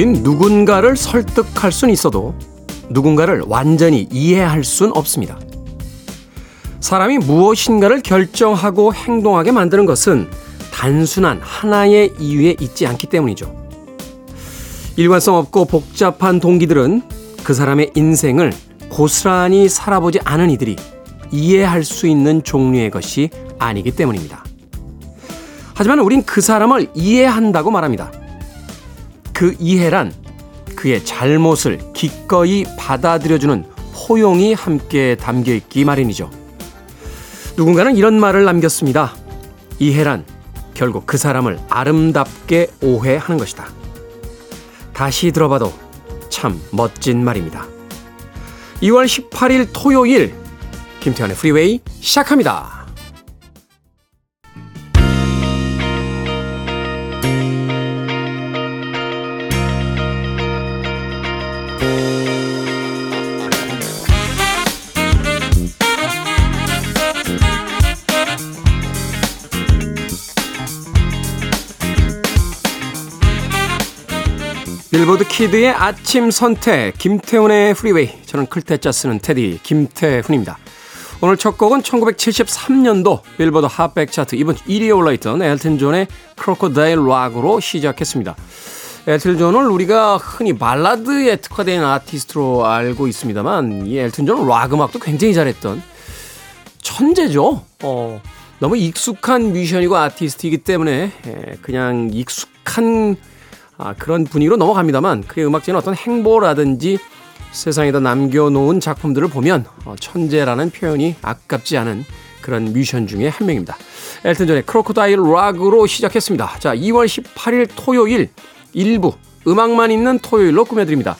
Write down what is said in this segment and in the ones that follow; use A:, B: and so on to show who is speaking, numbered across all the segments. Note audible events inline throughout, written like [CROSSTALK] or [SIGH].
A: 우린 누군가를 설득할 순 있어도 누군가를 완전히 이해할 순 없습니다. 사람이 무엇인가를 결정하고 행동하게 만드는 것은 단순한 하나의 이유에 있지 않기 때문이죠. 일관성 없고 복잡한 동기들은 그 사람의 인생을 고스란히 살아보지 않은 이들이 이해할 수 있는 종류의 것이 아니기 때문입니다. 하지만 우린 그 사람을 이해한다고 말합니다. 그 이해란 그의 잘못을 기꺼이 받아들여주는 포용이 함께 담겨 있기 마련이죠. 누군가는 이런 말을 남겼습니다. 이해란 결국 그 사람을 아름답게 오해하는 것이다. 다시 들어봐도 참 멋진 말입니다. 2월 18일 토요일 김태훈의 프리웨이 시작합니다. 빌보드 kid의 아침 선택 김태훈의 프리웨이 저는 클 태 자 쓰는 태디 김태훈입니다. 오늘 첫 곡은 1973년도 빌보드 핫백 차트 이번 주 1위에 올라있던 엘튼 존의 Crocodile Rock으로 시작했습니다. 엘튼 존을 우리가 흔히 발라드에 특화된 아티스트로 알고 있습니다만 이 엘튼 존은 락 음악도 굉장히 잘했던 천재죠. 어, 너무 익숙한 뮤지션이고 아티스트이기 때문에 그냥 익숙한 아, 그런 분위기로 넘어갑니다만 그의 음악적인 어떤 행보라든지 세상에다 남겨놓은 작품들을 보면 어, 천재라는 표현이 아깝지 않은 그런 뮤지션 중에 한 명입니다. 엘튼 존의 크로코다일 락으로 시작했습니다. 자, 2월 18일 토요일 일부 음악만 있는 토요일로 꾸며드립니다.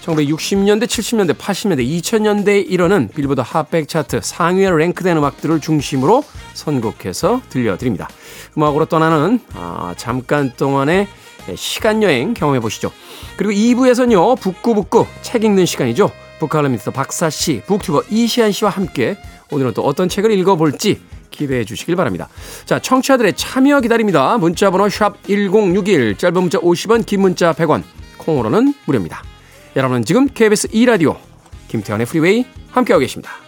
A: 1960년대, 70년대, 80년대, 2000년대에 이르는 빌보드 핫백 차트 상위에 랭크된 음악들을 중심으로 선곡해서 들려드립니다. 음악으로 떠나는 아, 잠깐 동안의 네, 시간여행 경험해 보시죠. 그리고 2부에서는요, 북구북구 책 읽는 시간이죠. 북칼럼니스트 박사 씨, 북튜버 이시한 씨와 함께 오늘은 또 어떤 책을 읽어볼지 기대해 주시길 바랍니다. 자, 청취자들의 참여 기다립니다. 문자 번호 샵 1061, 짧은 문자 50원, 긴 문자 100원, 콩으로는 무료입니다. 여러분은 지금 KBS 2라디오 김태훈의 프리웨이 함께하고 계십니다.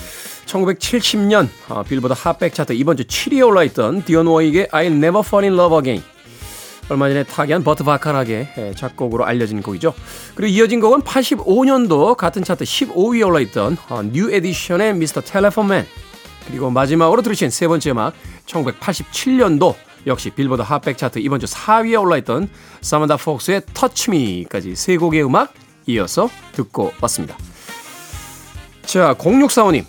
A: 1970년 어, 빌보드 핫백 차트 이번 주 7위에 올라있던 디온 워윅의 I'll Never Fall in Love Again 얼마 전에 타계한 버트 바카락의 예, 작곡으로 알려진 곡이죠. 그리고 이어진 곡은 85년도 같은 차트 15위에 올라있던 어, 뉴 에디션의 Mr. Telephone Man 그리고 마지막으로 들으신 세 번째 음악 1987년도 역시 빌보드 핫백 차트 이번 주 4위에 올라있던 사만다 폭스의 Me까지 세 곡의 음악 이어서 듣고 왔습니다. 자, 0645님.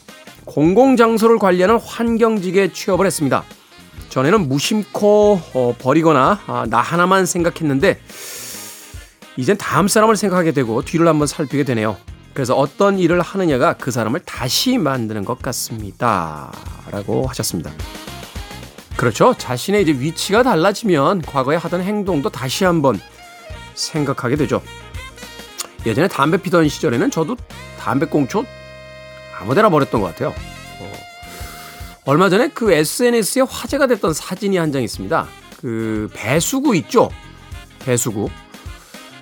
A: 공공장소를 관리하는 환경직에 취업을 했습니다. 전에는 무심코 어, 버리거나 아, 나 하나만 생각했는데 이젠 다음 사람을 생각하게 되고 뒤를 한번 살피게 되네요. 그래서 어떤 일을 하느냐가 그 사람을 다시 만드는 것 같습니다. 라고 하셨습니다. 그렇죠. 자신의 이제 위치가 달라지면 과거에 하던 행동도 다시 한번 생각하게 되죠. 예전에 담배 피던 시절에는 저도 담배꽁초 아무데나 버렸던 것 같아요. 어. 얼마 전에 그 SNS에 화제가 됐던 사진이 한 장 있습니다. 그 배수구 있죠? 배수구.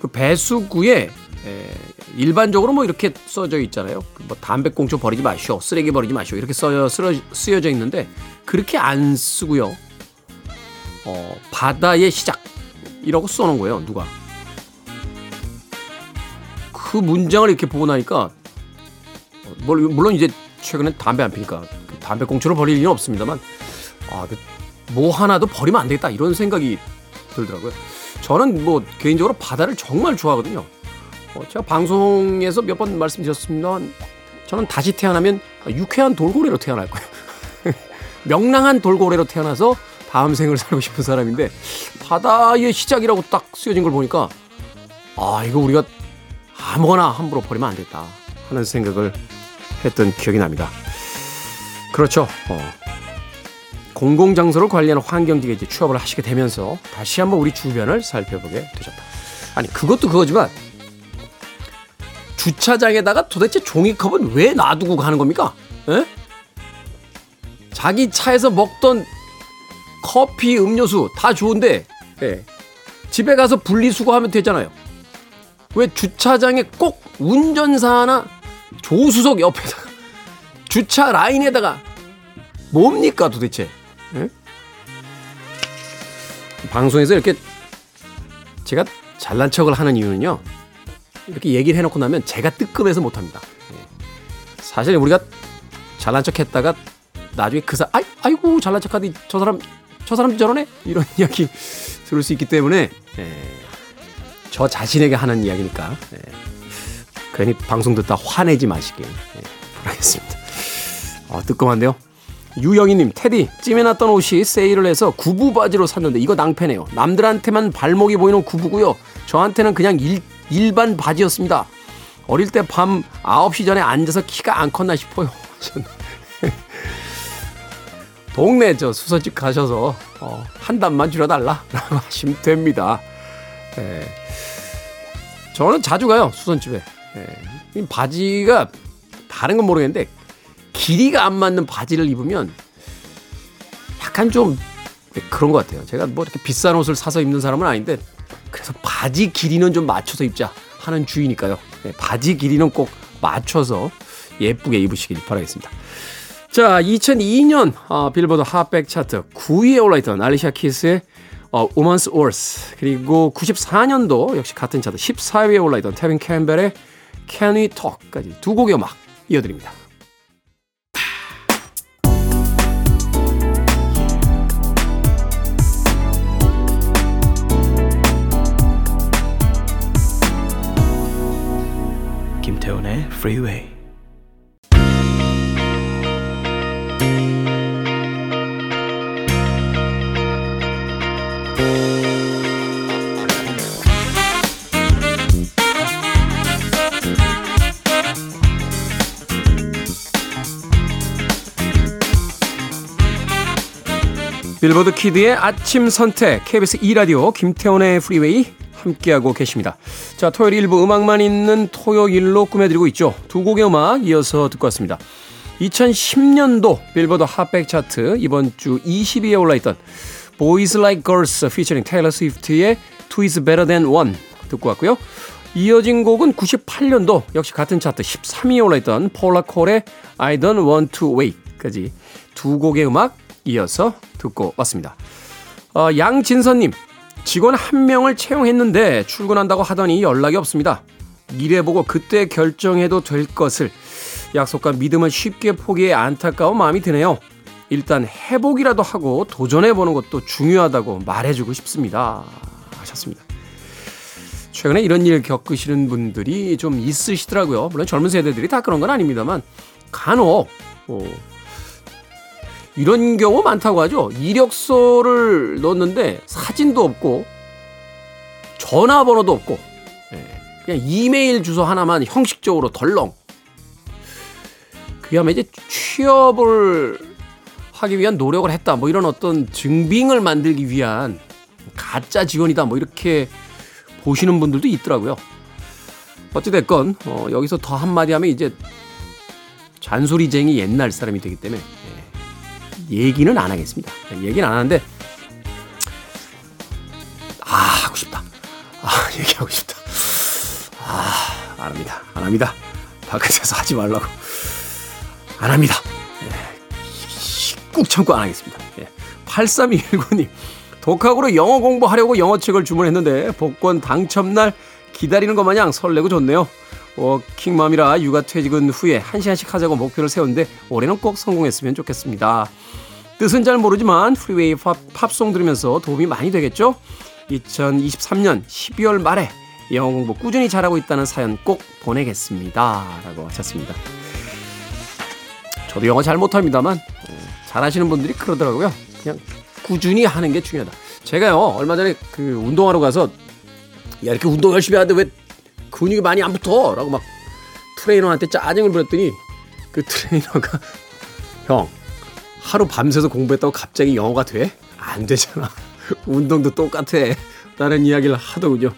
A: 그 배수구에 에, 일반적으로 뭐 이렇게 써져 있잖아요. 그뭐 담배꽁초 버리지 마시오. 쓰레기 버리지 마시오. 이렇게 써, 쓰여져 있는데 그렇게 안 쓰고요. 어, 바다의 시작. 이라고 써놓은 거예요. 누가. 그 문장을 이렇게 보고 나니까 물론 이제 최근에 담배 안 피니까 그 담배 꽁초를 버릴 일은 없습니다만 아, 그뭐 하나도 버리면 안 되겠다 이런 생각이 들더라고요. 저는 뭐 개인적으로 바다를 정말 좋아하거든요. 어, 제가 방송에서 몇 번 말씀드렸습니다만 저는 다시 태어나면 유쾌한 돌고래로 태어날 거예요. [LAUGHS] 명랑한 돌고래로 태어나서 다음 생을 살고 싶은 사람인데 바다의 시작이라고 딱 쓰여진 걸 보니까 아 이거 우리가 아무거나 함부로 버리면 안 됐다 하는 생각을 했던 기억이 납니다. 그렇죠. 어. 공공장소를 관리하는 환경직에 이제 취업을 하시게 되면서 다시 한번 우리 주변을 살펴보게 되셨다. 아니 그것도 그거지만 주차장에다가 도대체 종이컵은 왜 놔두고 가는 겁니까? 에? 자기 차에서 먹던 커피, 음료수 다 좋은데 예. 집에 가서 분리수거하면 되잖아요. 왜 주차장에 꼭 운전사나 조수석 옆에다가 주차 라인에다가 뭡니까 도대체? 예? 방송에서 이렇게 제가 잘난 척을 하는 이유는요. 이렇게 얘기를 해놓고 나면 제가 뜨끔해서 못합니다. 예. 사실 우리가 잘난 척 했다가 나중에 그 사, 아이, 아이고 잘난 척 하더니 저 사람 저 사람 저러네 이런 [LAUGHS] 이야기 들을 수 있기 때문에 예, 저 자신에게 하는 이야기니까 예, 괜히 방송 듣다 화내지 마시길 예, 바라겠습니다. 어, 뜨끔한데요. 유영희님, 테디, 찜해놨던 옷이 세일을 해서 구부 바지로 샀는데 이거 낭패네요. 남들한테만 발목이 보이는 구부고요. 저한테는 그냥 일, 일반 바지였습니다. 어릴 때 밤 9시 전에 앉아서 키가 안 컸나 싶어요. [LAUGHS] 동네 저 수선집 가셔서 어, 한 단만 줄여달라라고 하시면 됩니다. 예. 저는 자주 가요 수선집에. 예. 이 바지가 다른 건 모르겠는데 길이가 안 맞는 바지를 입으면 약간 좀 그런 것 같아요. 제가 뭐 이렇게 비싼 옷을 사서 입는 사람은 아닌데 그래서 바지 길이는 좀 맞춰서 입자 하는 주의니까요. 예. 바지 길이는 꼭 맞춰서 예쁘게 입으시길 바라겠습니다. 자, 2002년 어, 빌보드 핫백 차트 9위에 올라있던 알리샤 키스의 어, Woman's Worth 그리고 94년도 역시 같은 차트 14위에 올라있던 테빈 캠벨의 Can We Talk까지 두 곡의 음악 이어드립니다. 김태훈의 Freeway 빌보드 키드의 아침 선택 KBS 2 라디오 김태원의 프리웨이 함께하고 계십니다. 자, 토요일 일부 음악만 있는 토요일로 꾸며드리고 있죠. 두 곡의 음악 이어서 듣고 왔습니다. 2010년도 빌보드 핫백 차트 이번 주 20위에 올라있던 Boys Like Girls featuring Taylor Swift의 Two is Better Than One 듣고 왔고요. 이어진 곡은 98년도 역시 같은 차트 13위에 올라있던 폴라 콜의 I Don't Want To Wait까지 두 곡의 음악 이어서 듣고 왔습니다. 어, 양진선님, 직원 한 명을 채용했는데 출근한다고 하더니 연락이 없습니다. 일해보고 그때 결정해도 될 것을 약속과 믿음을 쉽게 포기해 안타까운 마음이 드네요. 일단 해보기라도 하고 도전해보는 것도 중요하다고 말해주고 싶습니다. 하셨습니다. 최근에 이런 일 겪으시는 분들이 좀 있으시더라고요. 물론 젊은 세대들이 다 그런 건 아닙니다만 간혹 뭐 이런 경우 많다고 하죠. 이력서를 넣었는데 사진도 없고 전화번호도 없고 예, 그냥 이메일 주소 하나만 형식적으로 덜렁. 아마 이제 취업을 하기 위한 노력을 했다. 뭐 이런 어떤 증빙을 만들기 위한 가짜 지원이다. 뭐 이렇게 보시는 분들도 있더라고요. 어찌됐건 어, 여기서 더 한마디 하면 이제 잔소리쟁이 옛날 사람이 되기 때문에 얘기는 안 하겠습니다. 얘기는 안 하는데 아 하고 싶다. 아 [LAUGHS] 얘기하고 싶다. 아안 합니다. 안 합니다. 바깥에서 하지 말라고 안 합니다. 예, 꾹 참고 안 하겠습니다. 예. 8319님 독학으로 영어 공부하려고 영어책을 주문했는데 복권 당첨날 기다리는 것 마냥 설레고 좋네요. 워킹맘이라 육아 퇴근 후에 한 시간씩 하자고 목표를 세웠는데 올해는 꼭 성공했으면 좋겠습니다. 뜻은 잘 모르지만 프리웨이 팝, 팝송 들으면서 도움이 많이 되겠죠? 2023년 12월 말에 영어 공부 꾸준히 잘하고 있다는 사연 꼭 보내겠습니다. 라고 하셨습니다. 저도 영어 잘 못합니다만 예, 잘하시는 분들이 그러더라고요. 그냥 꾸준히 하는 게 중요하다. 제가요 얼마 전에 그 운동하러 가서 야 이렇게 운동 열심히 하는데 왜 근육이 많이 안 붙어?라고 막 트레이너한테 짜증을 부렸더니 그 트레이너가 [LAUGHS] 형 하루 밤새서 공부했다고 갑자기 영어가 돼? 안 되잖아. [LAUGHS] 운동도 똑같아. 라는 이야기를 하더군요.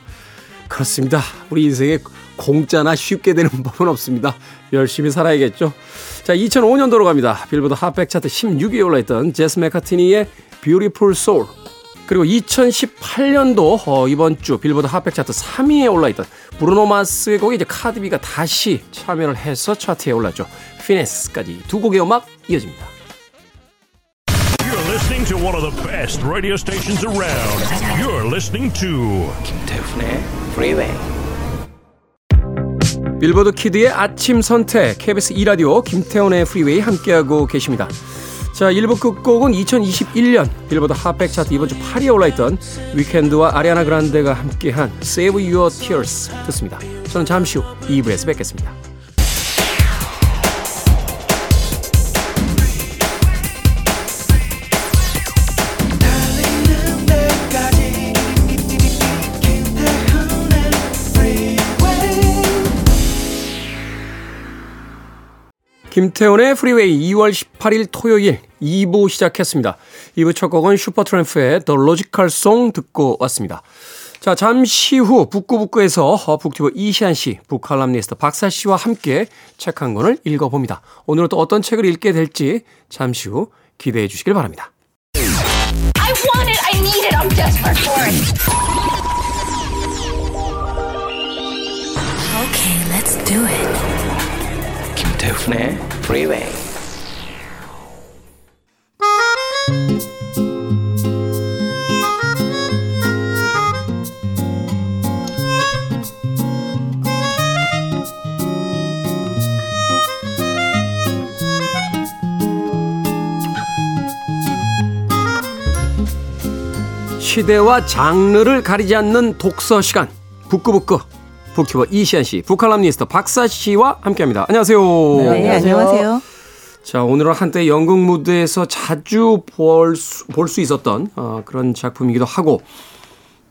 A: 그렇습니다. 우리 인생에 공짜나 쉽게 되는 [LAUGHS] 법은 없습니다. 열심히 살아야겠죠. 자, 2005년도로 갑니다. 빌보드 핫백 차트 16위에 올라있던 제스 메카티니의 Beautiful Soul. 그리고 2018년도 어, 이번 주 빌보드 Hot백 차트 3위에 올라있던 브루노 마스의 곡에 이제 카디비가 다시 참여를 해서 차트에 올랐죠. Finesse까지 두 곡의 음악 이어집니다.
B: You're listening to one of the best radio stations around. You're listening to
C: 김태훈의 Freeway.
A: 빌보드 kid의 아침 선택 KBS 2라디오 김태훈의 프리웨이 함께하고 계십니다. 자, 1부 끝곡은 2021년 빌보드 핫백 차트 이번 주 8위에 올라있던 위켄드와 아리아나 그란데가 함께한 Save Your Tears 듣습니다. 저는 잠시 후 2부에서 뵙겠습니다. 김태훈의 프리웨이 2월 18일 토요일 2부 시작했습니다. 2부 첫 곡은 슈퍼트램프의 The Logical Song 듣고 왔습니다. 자, 잠시 후 북구북구에서 BookTuber 이시안 씨, book칼럼니스트 박사 씨와 함께 책 한 권을 읽어봅니다. 오늘은 또 어떤 책을 읽게 될지 잠시 후 기대해 주시길 바랍니다.
D: I want it. I need it. I'm desperate for it.
E: Okay, let's do it.
C: 김태훈의 Freeway.
A: 시대와 장르를 가리지 않는 독서 시간. 북구북구 북튜버 이시안 씨, 북칼럼니스트 박사 씨와 함께합니다. 안녕하세요.
F: 네, 안녕하세요.
A: 자, 오늘은 한때 연극 무대에서 자주 볼 수, 볼수 있었던 어, 그런 작품이기도 하고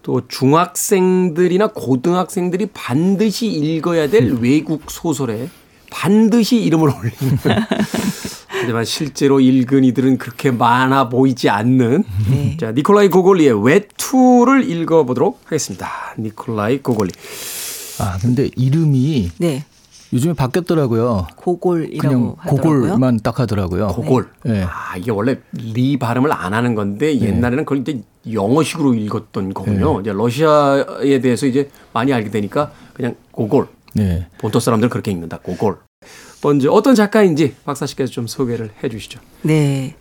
A: 또 중학생들이나 고등학생들이 반드시 읽어야 될 외국 소설에 반드시 이름을 올리는 [LAUGHS] 하지만 실제로 읽은 이들은 그렇게 많아 보이지 않는
F: 네.
A: 자 니콜라이 고골리의 외투를 읽어보도록 하겠습니다. 니콜라이 고골리.
G: 아 근데 이름이
F: 네.
G: 요즘에 바뀌었더라고요.
F: 고골이라고
G: 그냥
F: 하더라고요.
G: 고골만 딱 하더라고요.
A: 고골.
G: 네.
A: 아, 이게 원래 리 발음을 안 하는 건데 옛날에는 그걸 이제 영어식으로 읽었던 거군요.
G: 네.
A: 이제 러시아에 대해서 이제 많이 알게 되니까 그냥 고골.
G: 네.
A: 본토 사람들은 그렇게 읽는다. 고골. 먼저 어떤 작가인지 박사 씨께서 좀 소개를 해 주시죠.
F: 네.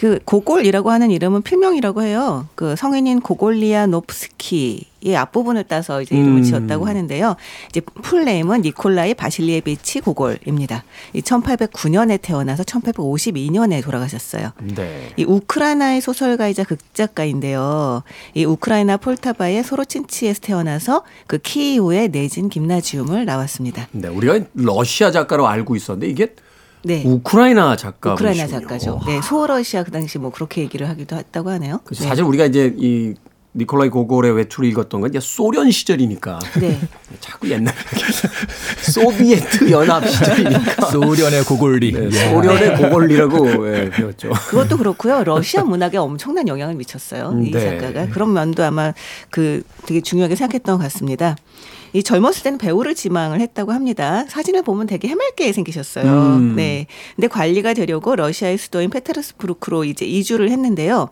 F: 그 고골이라고 하는 이름은 필명이라고 해요. 그 성인인 고골리아 노프스키의 앞부분을 따서 이제 이름을
A: 음.
F: 지었다고 하는데요. 이제 풀네임은 니콜라이 바실리에비치 고골입니다. 이 1809년에 태어나서 1852년에 돌아가셨어요.
A: 네.
F: 이 우크라이나의 소설가이자 극작가인데요. 이 우크라이나 폴타바의 소로친치에서 태어나서 그 키이우의 내진 김나지움을 나왔습니다.
A: 네, 우리가 러시아 작가로 알고 있었는데 이게
F: 네.
A: 우크라이나 작가
F: 우크라이나 작가죠. 네, 소러시아 그 당시 뭐 그렇게 얘기를 하기도 했다고 하네요. 네.
A: 사실 우리가 이제 이 니콜라이 고골의 외투를 읽었던 건 이제 소련 시절이니까
F: 네. [LAUGHS]
A: 자꾸 옛날 [LAUGHS] 소비에트 연합 시절이니까 [LAUGHS]
G: 소련의 고골리.
A: 네,
G: 예.
A: 소련의 고골리라고 예, 배웠죠.
F: 그것도 그렇고요. 러시아 문학에 엄청난 영향을 미쳤어요. 이
A: 네.
F: 작가가 그런 면도 아마 그 되게 중요하게 생각했던 것 같습니다. 이 젊었을 때는 배우를 지망을 했다고 합니다. 사진을 보면 되게 해맑게 생기셨어요.
A: 음.
F: 네. 근데 관리가 되려고 러시아의 수도인 페테르스부르크로 이제 이주를 했는데요.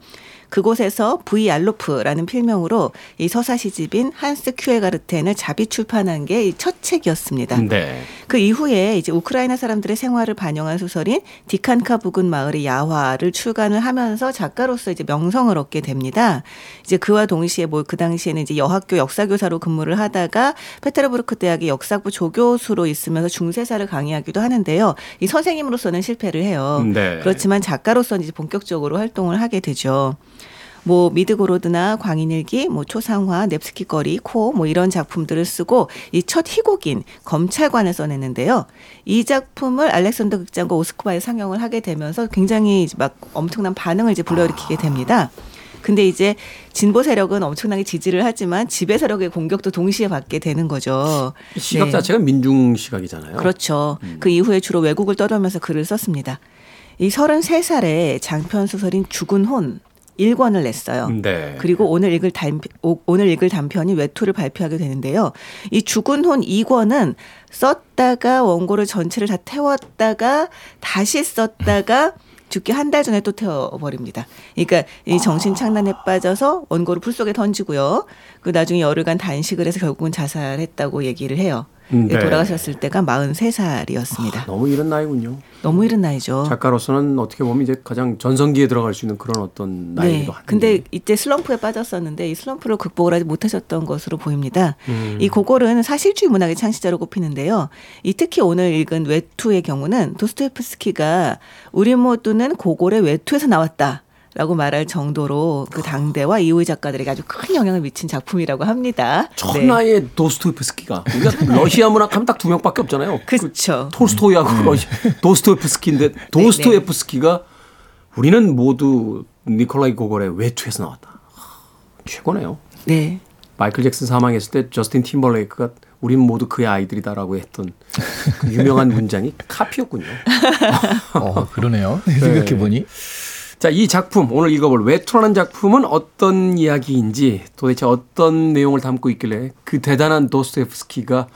F: 그곳에서 V 알로프라는 필명으로 이 서사 시집인 한스 큐에가르텐을 자비 출판한 게 첫 책이었습니다.
A: 네.
F: 그 이후에 이제 우크라이나 사람들의 생활을 반영한 소설인 디칸카 부근 마을의 야화를 출간을 하면서 작가로서 이제 명성을 얻게 됩니다. 이제 그와 동시에 뭐 그 당시에는 이제 여학교 역사교사로 근무를 하다가 페테르부르크 대학의 역사부 조교수로 있으면서 중세사를 강의하기도 하는데요. 이 선생님으로서는 실패를 해요.
A: 네.
F: 그렇지만 작가로서는 이제 본격적으로 활동을 하게 되죠. 뭐 미드고로드나 광인일기, 뭐 초상화, 넵스키 거리, 코 뭐 이런 작품들을 쓰고 이 첫 희곡인 검찰관을 써냈는데요. 이 작품을 알렉산더 극장과 오스크바에 상영을 하게 되면서 굉장히 막 엄청난 반응을 이제 불러일으키게 됩니다. 근데 이제 진보 세력은 엄청나게 지지를 하지만 지배 세력의 공격도 동시에 받게 되는 거죠.
A: 시각
F: 네.
A: 자체가 민중 시각이잖아요.
F: 그렇죠.
A: 음.
F: 그 이후에 주로 외국을 떠돌면서 글을 썼습니다. 이 33살에 장편 소설인 죽은 혼 1권을 냈어요.
A: 네.
F: 그리고 오늘 읽을 단 오늘 읽을 단편이 외투를 발표하게 되는데요. 이 죽은 혼 2권은 썼다가 원고를 전체를 다 태웠다가 다시 썼다가 죽기 한 달 전에 또 태워버립니다. 그러니까 이 정신 창란에 빠져서 원고를 풀 속에 던지고요. 그 나중에 열흘간 단식을 해서 결국은 자살했다고 얘기를 해요.
A: 음, 네.
F: 돌아가셨을 때가 43살이었습니다.
A: 너무 이른 나이군요.
F: 너무 이른 나이죠.
A: 작가로서는 어떻게 보면 이제 가장 전성기에 들어갈 수 있는 그런 어떤 나이기도 한데.
F: 네. 근데 이때 슬럼프에 빠졌었는데 이 슬럼프를 극복을 하지 못하셨던 것으로 보입니다. 이 고골은 사실주의 문학의 창시자로 꼽히는데요. 이 특히 오늘 읽은 외투의 경우는 도스토옙스키가 우리 모두는 고골의 외투에서 나왔다. 라고 말할 정도로 그 당대와 이후의 작가들에게 아주 큰 영향을 미친 작품이라고 합니다. 네.
A: 천하의 도스토옙스키가 우리가 [LAUGHS] 러시아 문학 하면 딱 두 명밖에 없잖아요.
F: 그쵸.
A: 그 톨스토이하고 러시 도스토옙스키인데 도스토옙스키가 우리는 모두 니콜라이 고골의 외투에서 나왔다. 하, 최고네요.
F: 네.
A: 마이클 잭슨 사망했을 때 저스틴 팀벌레이크가 우린 모두 그의 아이들이다라고 했던 그 유명한 문장이 [LAUGHS] 카피였군요. [LAUGHS]
G: 어, 그러네요. 생각해 보니.
A: 자, 이 작품 오늘 읽어볼 외투라는 작품은 어떤 이야기인지 도대체 어떤 내용을 담고 있길래 그 대단한 도스토옙스키가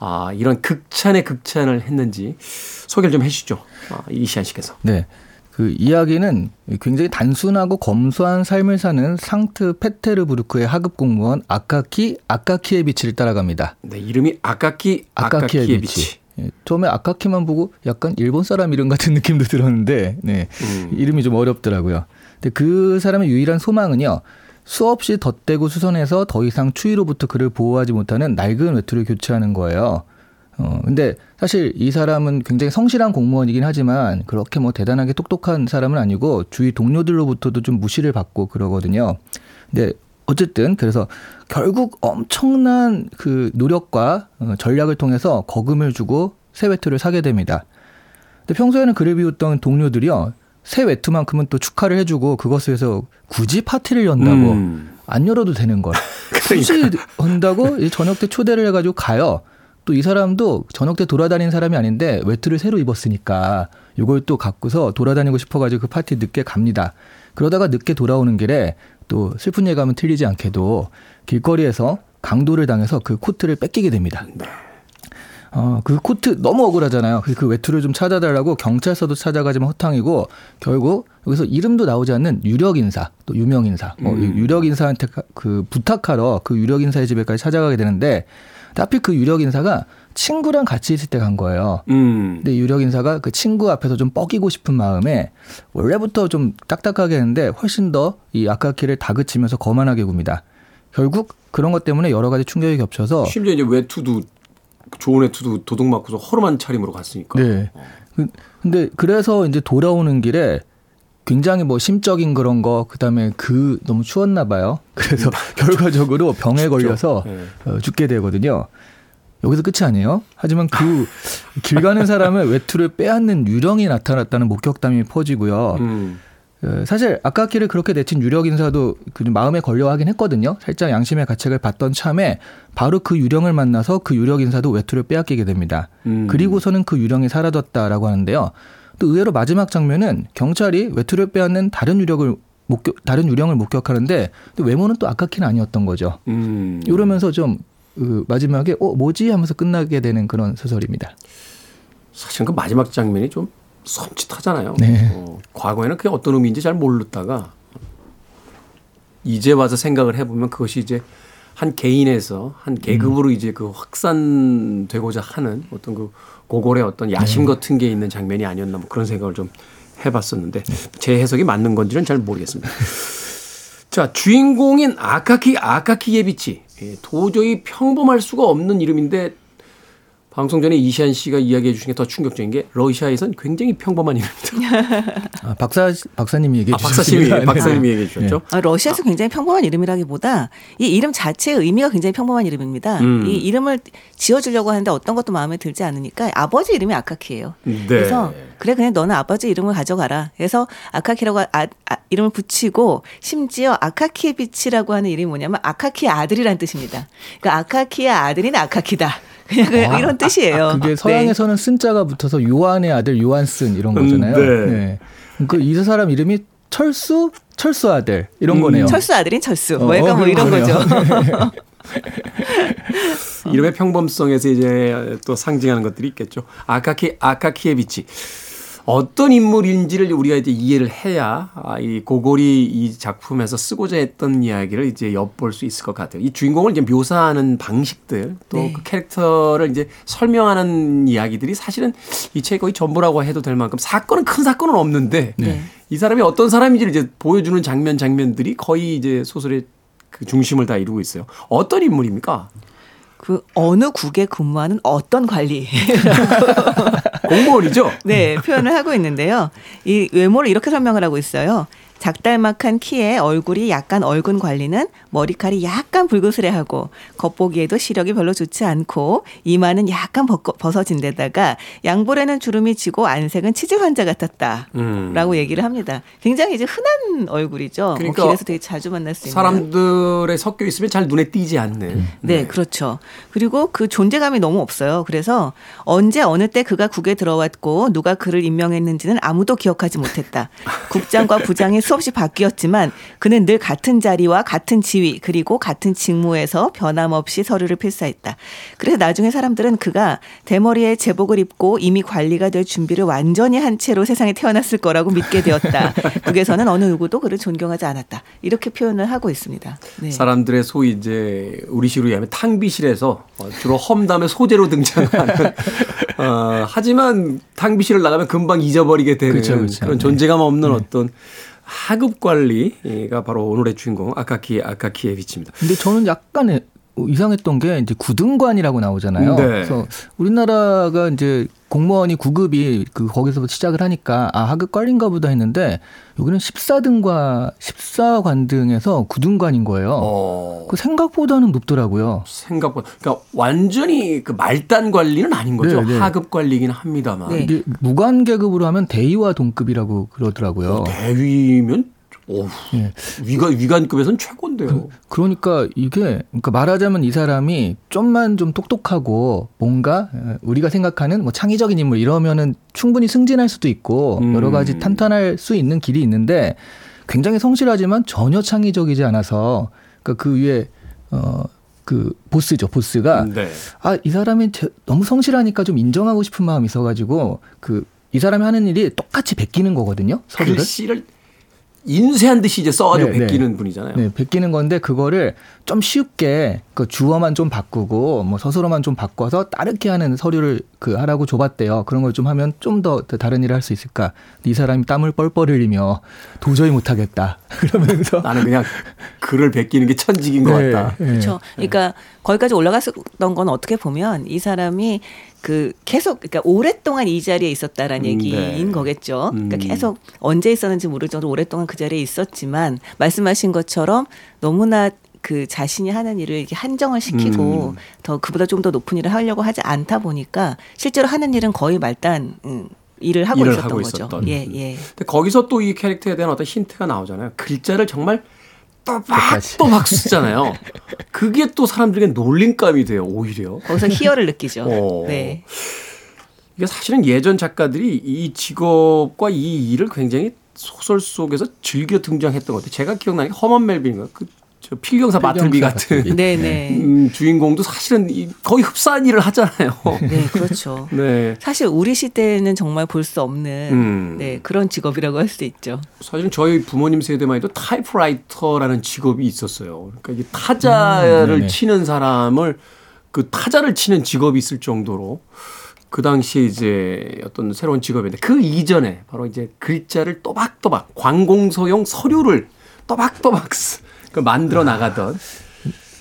A: 아, 이런 극찬의 극찬을 했는지 소개를 좀 해주시죠. 아, 이시안 씨께서.
G: 네. 그 이야기는 굉장히 단순하고 검소한 삶을 사는 상트 페테르부르크의 하급 공무원 아카키 아카키에비치를 따라갑니다.
A: 네, 이름이 아카키
G: 아카키에비치.
A: 아카키에비치.
G: 예, 처음에 아카키만 보고 약간 일본 사람 이름 같은 [LAUGHS] 느낌도 들었는데 네,
A: 음.
G: 이름이 좀 어렵더라고요. 근데 그 사람의 유일한 소망은요. 수없이 덧대고 수선해서 더 이상 추위로부터 그를 보호하지 못하는 낡은 외투를 교체하는 거예요. 어, 근데 사실 이 사람은 굉장히 성실한 공무원이긴 하지만 그렇게 뭐 대단하게 똑똑한 사람은 아니고 주위 동료들로부터도 좀 무시를 받고 그러거든요. 근데 어쨌든 그래서 결국 엄청난 그 노력과 어, 전략을 통해서 거금을 주고 새 외투를 사게 됩니다. 근데 평소에는 그를 비웃던 동료들이요. 새 외투만큼은 또 축하를 해주고 그것을 위해서 굳이 파티를 연다고
A: 음.
G: 안 열어도 되는 걸 [LAUGHS] 굳이 한다고 이 저녁 때 초대를 해가지고 가요. 또 이 사람도 저녁 때 돌아다니는 사람이 아닌데 외투를 새로 입었으니까 이걸 또 갖고서 돌아다니고 싶어가지고 그 파티 늦게 갑니다. 그러다가 늦게 돌아오는 길에 또 슬픈 예감은 틀리지 않게도 길거리에서 강도를 당해서 그 코트를 뺏기게 됩니다. 어, 그 코트 너무 억울하잖아요. 그, 그 외투를 좀 찾아달라고 경찰서도 찾아가지만 허탕이고 결국 여기서 이름도 나오지 않는 유력 인사, 또 유명 인사, 뭐이 유력 인사한테 가- 그 부탁하러 그 유력 인사의 집에까지 찾아가게 되는데 하필 그 유력 인사가 친구랑 같이 있을 때 간 거예요.
A: 음.
G: 근데 유력 인사가 그 친구 앞에서 좀 뻐기고 싶은 마음에 원래부터 좀 딱딱하게 했는데 훨씬 더 이 아카키를 다그치면서 거만하게 굽니다. 결국 그런 것 때문에 여러 가지 충격이 겹쳐서
A: 심지어 이제 외투도 좋은 외투도 도둑 맞고서 허름한 차림으로 갔으니까.
G: 네. 그- 근데 그래서 이제 돌아오는 길에 굉장히 뭐 심적인 그런 거 그다음에 그 너무 추웠나 봐요. [LAUGHS] 그래서 결과적으로 병에 걸려서
A: 네.
G: 어, 죽게 되거든요. 여기서 끝이 아니에요. 하지만 그 길 가는 사람의 외투를 빼앗는 유령이 나타났다는 목격담이 퍼지고요.
A: 음.
G: 어, 사실 아까키를 그렇게 내친 유력 인사도 그 마음에 걸려 하긴 했거든요. 살짝 양심의 가책을 받던 참에 바로 그 유령을 만나서 그 유력 인사도 외투를 빼앗기게 됩니다.
A: 음.
G: 그리고서는 그 유령이 사라졌다라고 하는데요. 또 의외로 마지막 장면은 경찰이 외투를 빼앗는 다른 유력을 목격 다른 유령을 목격하는데 또 외모는 또 아까키는 아니었던 거죠.
A: 음.
G: 이러면서 좀 그 마지막에 어 뭐지 하면서 끝나게 되는 그런 소설입니다.
A: 사실 그 마지막 장면이 좀 섬찟하잖아요.
G: 네.
A: 어, 과거에는 그게 어떤 의미인지 잘 모르다가 이제 와서 생각을 해보면 그것이 이제 한 개인에서 한 계급으로 이제 그 확산되고자 하는 어떤 그 고골의 어떤 야심 같은 게 있는 장면이 아니었나 뭐 그런 생각을 좀 해봤었는데 제 해석이 맞는 건지는 잘 모르겠습니다. [LAUGHS] 자 주인공인 아카키 아카키 예비치 예, 도저히 평범할 수가 없는 이름인데 방송 전에 이시안 씨가 이야기해 주신 게 더 충격적인 게 러시아에선 굉장히 평범한 이름입니다. [LAUGHS]
G: 아, 박사 박사님이 얘기해
A: 아,
G: 주셨습니다. 네.
A: 박사님이 얘기해 주셨죠.
F: 아, 러시아에서 굉장히 평범한 이름이라기보다 이 이름 자체의 의미가 굉장히 평범한 이름입니다.
A: 음.
F: 이 이름을 지어주려고 하는데 어떤 것도 마음에 들지 않으니까 아버지 이름이 아카키예요.
A: 네.
F: 그래서 그래 그냥 너는 아버지 이름을 가져가라. 그래서 아카키라고 아, 아, 이름을 붙이고 심지어 아카키비치라고 하는 이름이 뭐냐면 아카키의 아들이란 뜻입니다. 그러니까 아카키의 아들인 아카키다. 그냥 그
G: 아,
F: 이런 뜻이에요.
G: 그게 서양에서는 쓴자가 붙어서 요한의 아들 요한슨 이런
A: 음,
G: 거잖아요.
A: 네.
G: 그이 사람 이름이 철수 철수 아들 이런
A: 음.
G: 거네요.
F: 철수 아들인 철수.
G: 어,
F: 뭐 약간 뭐
G: 어,
F: 이런. 거죠. [LAUGHS]
A: 이름의 평범성에서 이제 또 상징하는 것들이 있겠죠. 아카키 아카키에비치 어떤 인물인지를 우리가 이제 이해를 해야 아, 이 고골이 이 작품에서 쓰고자 했던 이야기를 이제 엿볼 수 있을 것 같아요. 이 주인공을 이제 묘사하는 방식들 또그
F: 네.
A: 캐릭터를 이제 설명하는 이야기들이 사실은 이책 거의 전부라고 해도 될 만큼 사건은 큰 사건은 없는데
F: 네.
A: 이 사람이 어떤 사람인지를 이제 보여주는 장면 장면들이 거의 이제 소설의 그 중심을 다 이루고 있어요. 어떤 인물입니까?
F: 그 어느 국에 근무하는 어떤 관리 [LAUGHS]
A: 공무원이죠.
F: 네, 표현을 하고 있는데요. 이 외모를 이렇게 설명을 하고 있어요. 작달막한 키에 얼굴이 약간 얼근 관리는 머리칼이 약간 붉으스레하고 겉보기에도 시력이 별로 좋지 않고 이마는 약간 벗, 벗어진 데다가 양볼에는 주름이 지고 안색은 치질 환자 같았다.
A: 음.
F: 라고 얘기를 합니다. 굉장히 이제 흔한 얼굴이죠.
A: 그러니까
F: 뭐 길에서 되게 자주 만날 수 있는.
A: 사람들에 섞여 있으면 잘 눈에 띄지 않는.
F: 네, 그렇죠. 그리고 그 존재감이 너무 없어요. 그래서 언제 어느 때 그가 국에 들어왔고 누가 그를 임명했는지는 아무도 기억하지 못했다. 국장과 부장이 수없이 바뀌었지만 그는 늘 같은 자리와 같은 지위 그리고 같은 직무에서 변함없이 서류를 필사했다. 그래서 나중에 사람들은 그가 대머리에 제복을 입고 이미 관리가 될 준비를 완전히 한 채로 세상에 태어났을 거라고 믿게 되었다. [LAUGHS] 국에서는 어느 누구도 그를 존경하지 않았다. 이렇게 표현을 하고 있습니다. 네.
A: 사람들의 소위 이제 우리식으로 얘기하면 탕비실에서 어, 주로 험담의 소재로 등장하는. [LAUGHS] 어, 하지만 탕비실을 나가면 금방 잊어버리게 되는
G: 그렇죠, 그렇죠.
A: 그런
G: 네.
A: 존재감 없는 어떤 하급 관리가 바로 오늘의 주인공 아카키 아카키에비치입니다.
G: 근데 저는 약간 이상했던 게 이제 구등관이라고 나오잖아요.
A: 네.
G: 그래서 우리나라가 이제 공무원이 구급이 그 거기서 시작을 하니까 아 하급 관리인가 보다 했는데 여기는 14등과 14관등에서 구등관인 거예요.
A: 어,
G: 그 생각보다는 높더라고요.
A: 생각보다 그러니까 완전히 그 말단 관리는 아닌 거죠.
G: 네, 네.
A: 하급 관리긴 합니다만.
F: 네.
G: 무관 계급으로 하면 대위와 동급이라고 그러더라고요.
A: 대위면 오,
G: 예.
A: 위관 위관급에서는 최고인데요.
G: 그 러니까 이게 그러니까 말하자면 이 사람이 좀만 좀 똑똑하고 뭔가 어, 우리가 생각하는 뭐 창의적인 인물 이러면은 충분히 승진할 수도 있고
A: 음.
G: 여러 가지 탄탄할 수 있는 길이 있는데 굉장히 성실하지만 전혀 창의적이지 않아서 그러니까 그 위에 어 그 보스죠 보스가
A: 네.
G: 아이 사람이 제- 너무 성실하니까 좀 인정하고 싶은 마음이 있어가지고 그 이 사람이 하는 일이 똑같이 베끼는 거거든요 서류를
A: 글씨를 인쇄한 듯이 이제 써가지고
G: 네, 네.
A: 베끼는 분이잖아요.
G: 네, 베끼는 건데 그거를 좀 쉽게 그 주어만 좀 바꾸고 뭐 서술어만 좀 바꿔서 따르게 하는 서류를 그 하라고 줘봤대요. 그런 걸 좀 하면 좀 더 다른 일을 할 수 있을까? 이 사람이 땀을 뻘뻘 흘리며 도저히 못하겠다. [LAUGHS] 그러면서
A: 나는 그냥 글을 베끼는 게 천직인 것
G: 네,
A: 같다.
G: 네.
F: 그렇죠. 그러니까 거기까지 올라갔었던 건 어떻게 보면 이 사람이 그 계속 그러니까 오랫동안 이 자리에 있었다라는
A: 음,
F: 얘기인
A: 네.
F: 거겠죠. 그러니까
A: 음.
F: 계속 언제 있었는지 모를 정도로 오랫동안 그 자리에 있었지만 말씀하신 것처럼 너무나 그 자신이 하는 일을 이렇게 한정을 시키고
A: 음.
F: 더 그보다 좀 더 높은 일을 하려고 하지 않다 보니까 실제로 하는 일은 거의 말단 음, 일을 하고
A: 일을
F: 있었던
A: 하고
F: 거죠.
A: 있었던.
F: 예, 예.
A: 근데 거기서 또 이 캐릭터에 대한 어떤 힌트가 나오잖아요. 글자를 정말. 또박또박 쓰잖아요. [LAUGHS] 그게 또 사람들에게 놀림감이 돼요. 오히려.
F: 거기서 희열을 느끼죠.
A: 어.
F: 네.
A: 이게 사실은 예전 작가들이 이 직업과 이 일을 굉장히 소설 속에서 즐겨 등장했던 것 같아요. 제가 기억나는 게 허먼 멜빈인가 그 저 필경사
G: 필경사
A: 같은
G: 바틀비.
F: 네, 네.
A: 음, 주인공도 사실은 이 거의 흡사한 일을 하잖아요.
F: 네, 그렇죠. [LAUGHS]
A: 네.
F: 사실 우리 시대에는 정말 볼 수 없는
A: 음.
F: 네, 그런 직업이라고 할 수 있죠.
A: 사실은 저희 부모님 세대만 해도 타이프라이터라는 직업이 있었어요. 그러니까 이게 타자를
G: 네네.
A: 치는 사람을 그 타자를 치는 직업이 있을 정도로 그 당시에 이제 어떤 새로운 직업인데 그 이전에 바로 이제 글자를 또박또박 관공서용 서류를 또박또박 쓰- 그 만들어 나가던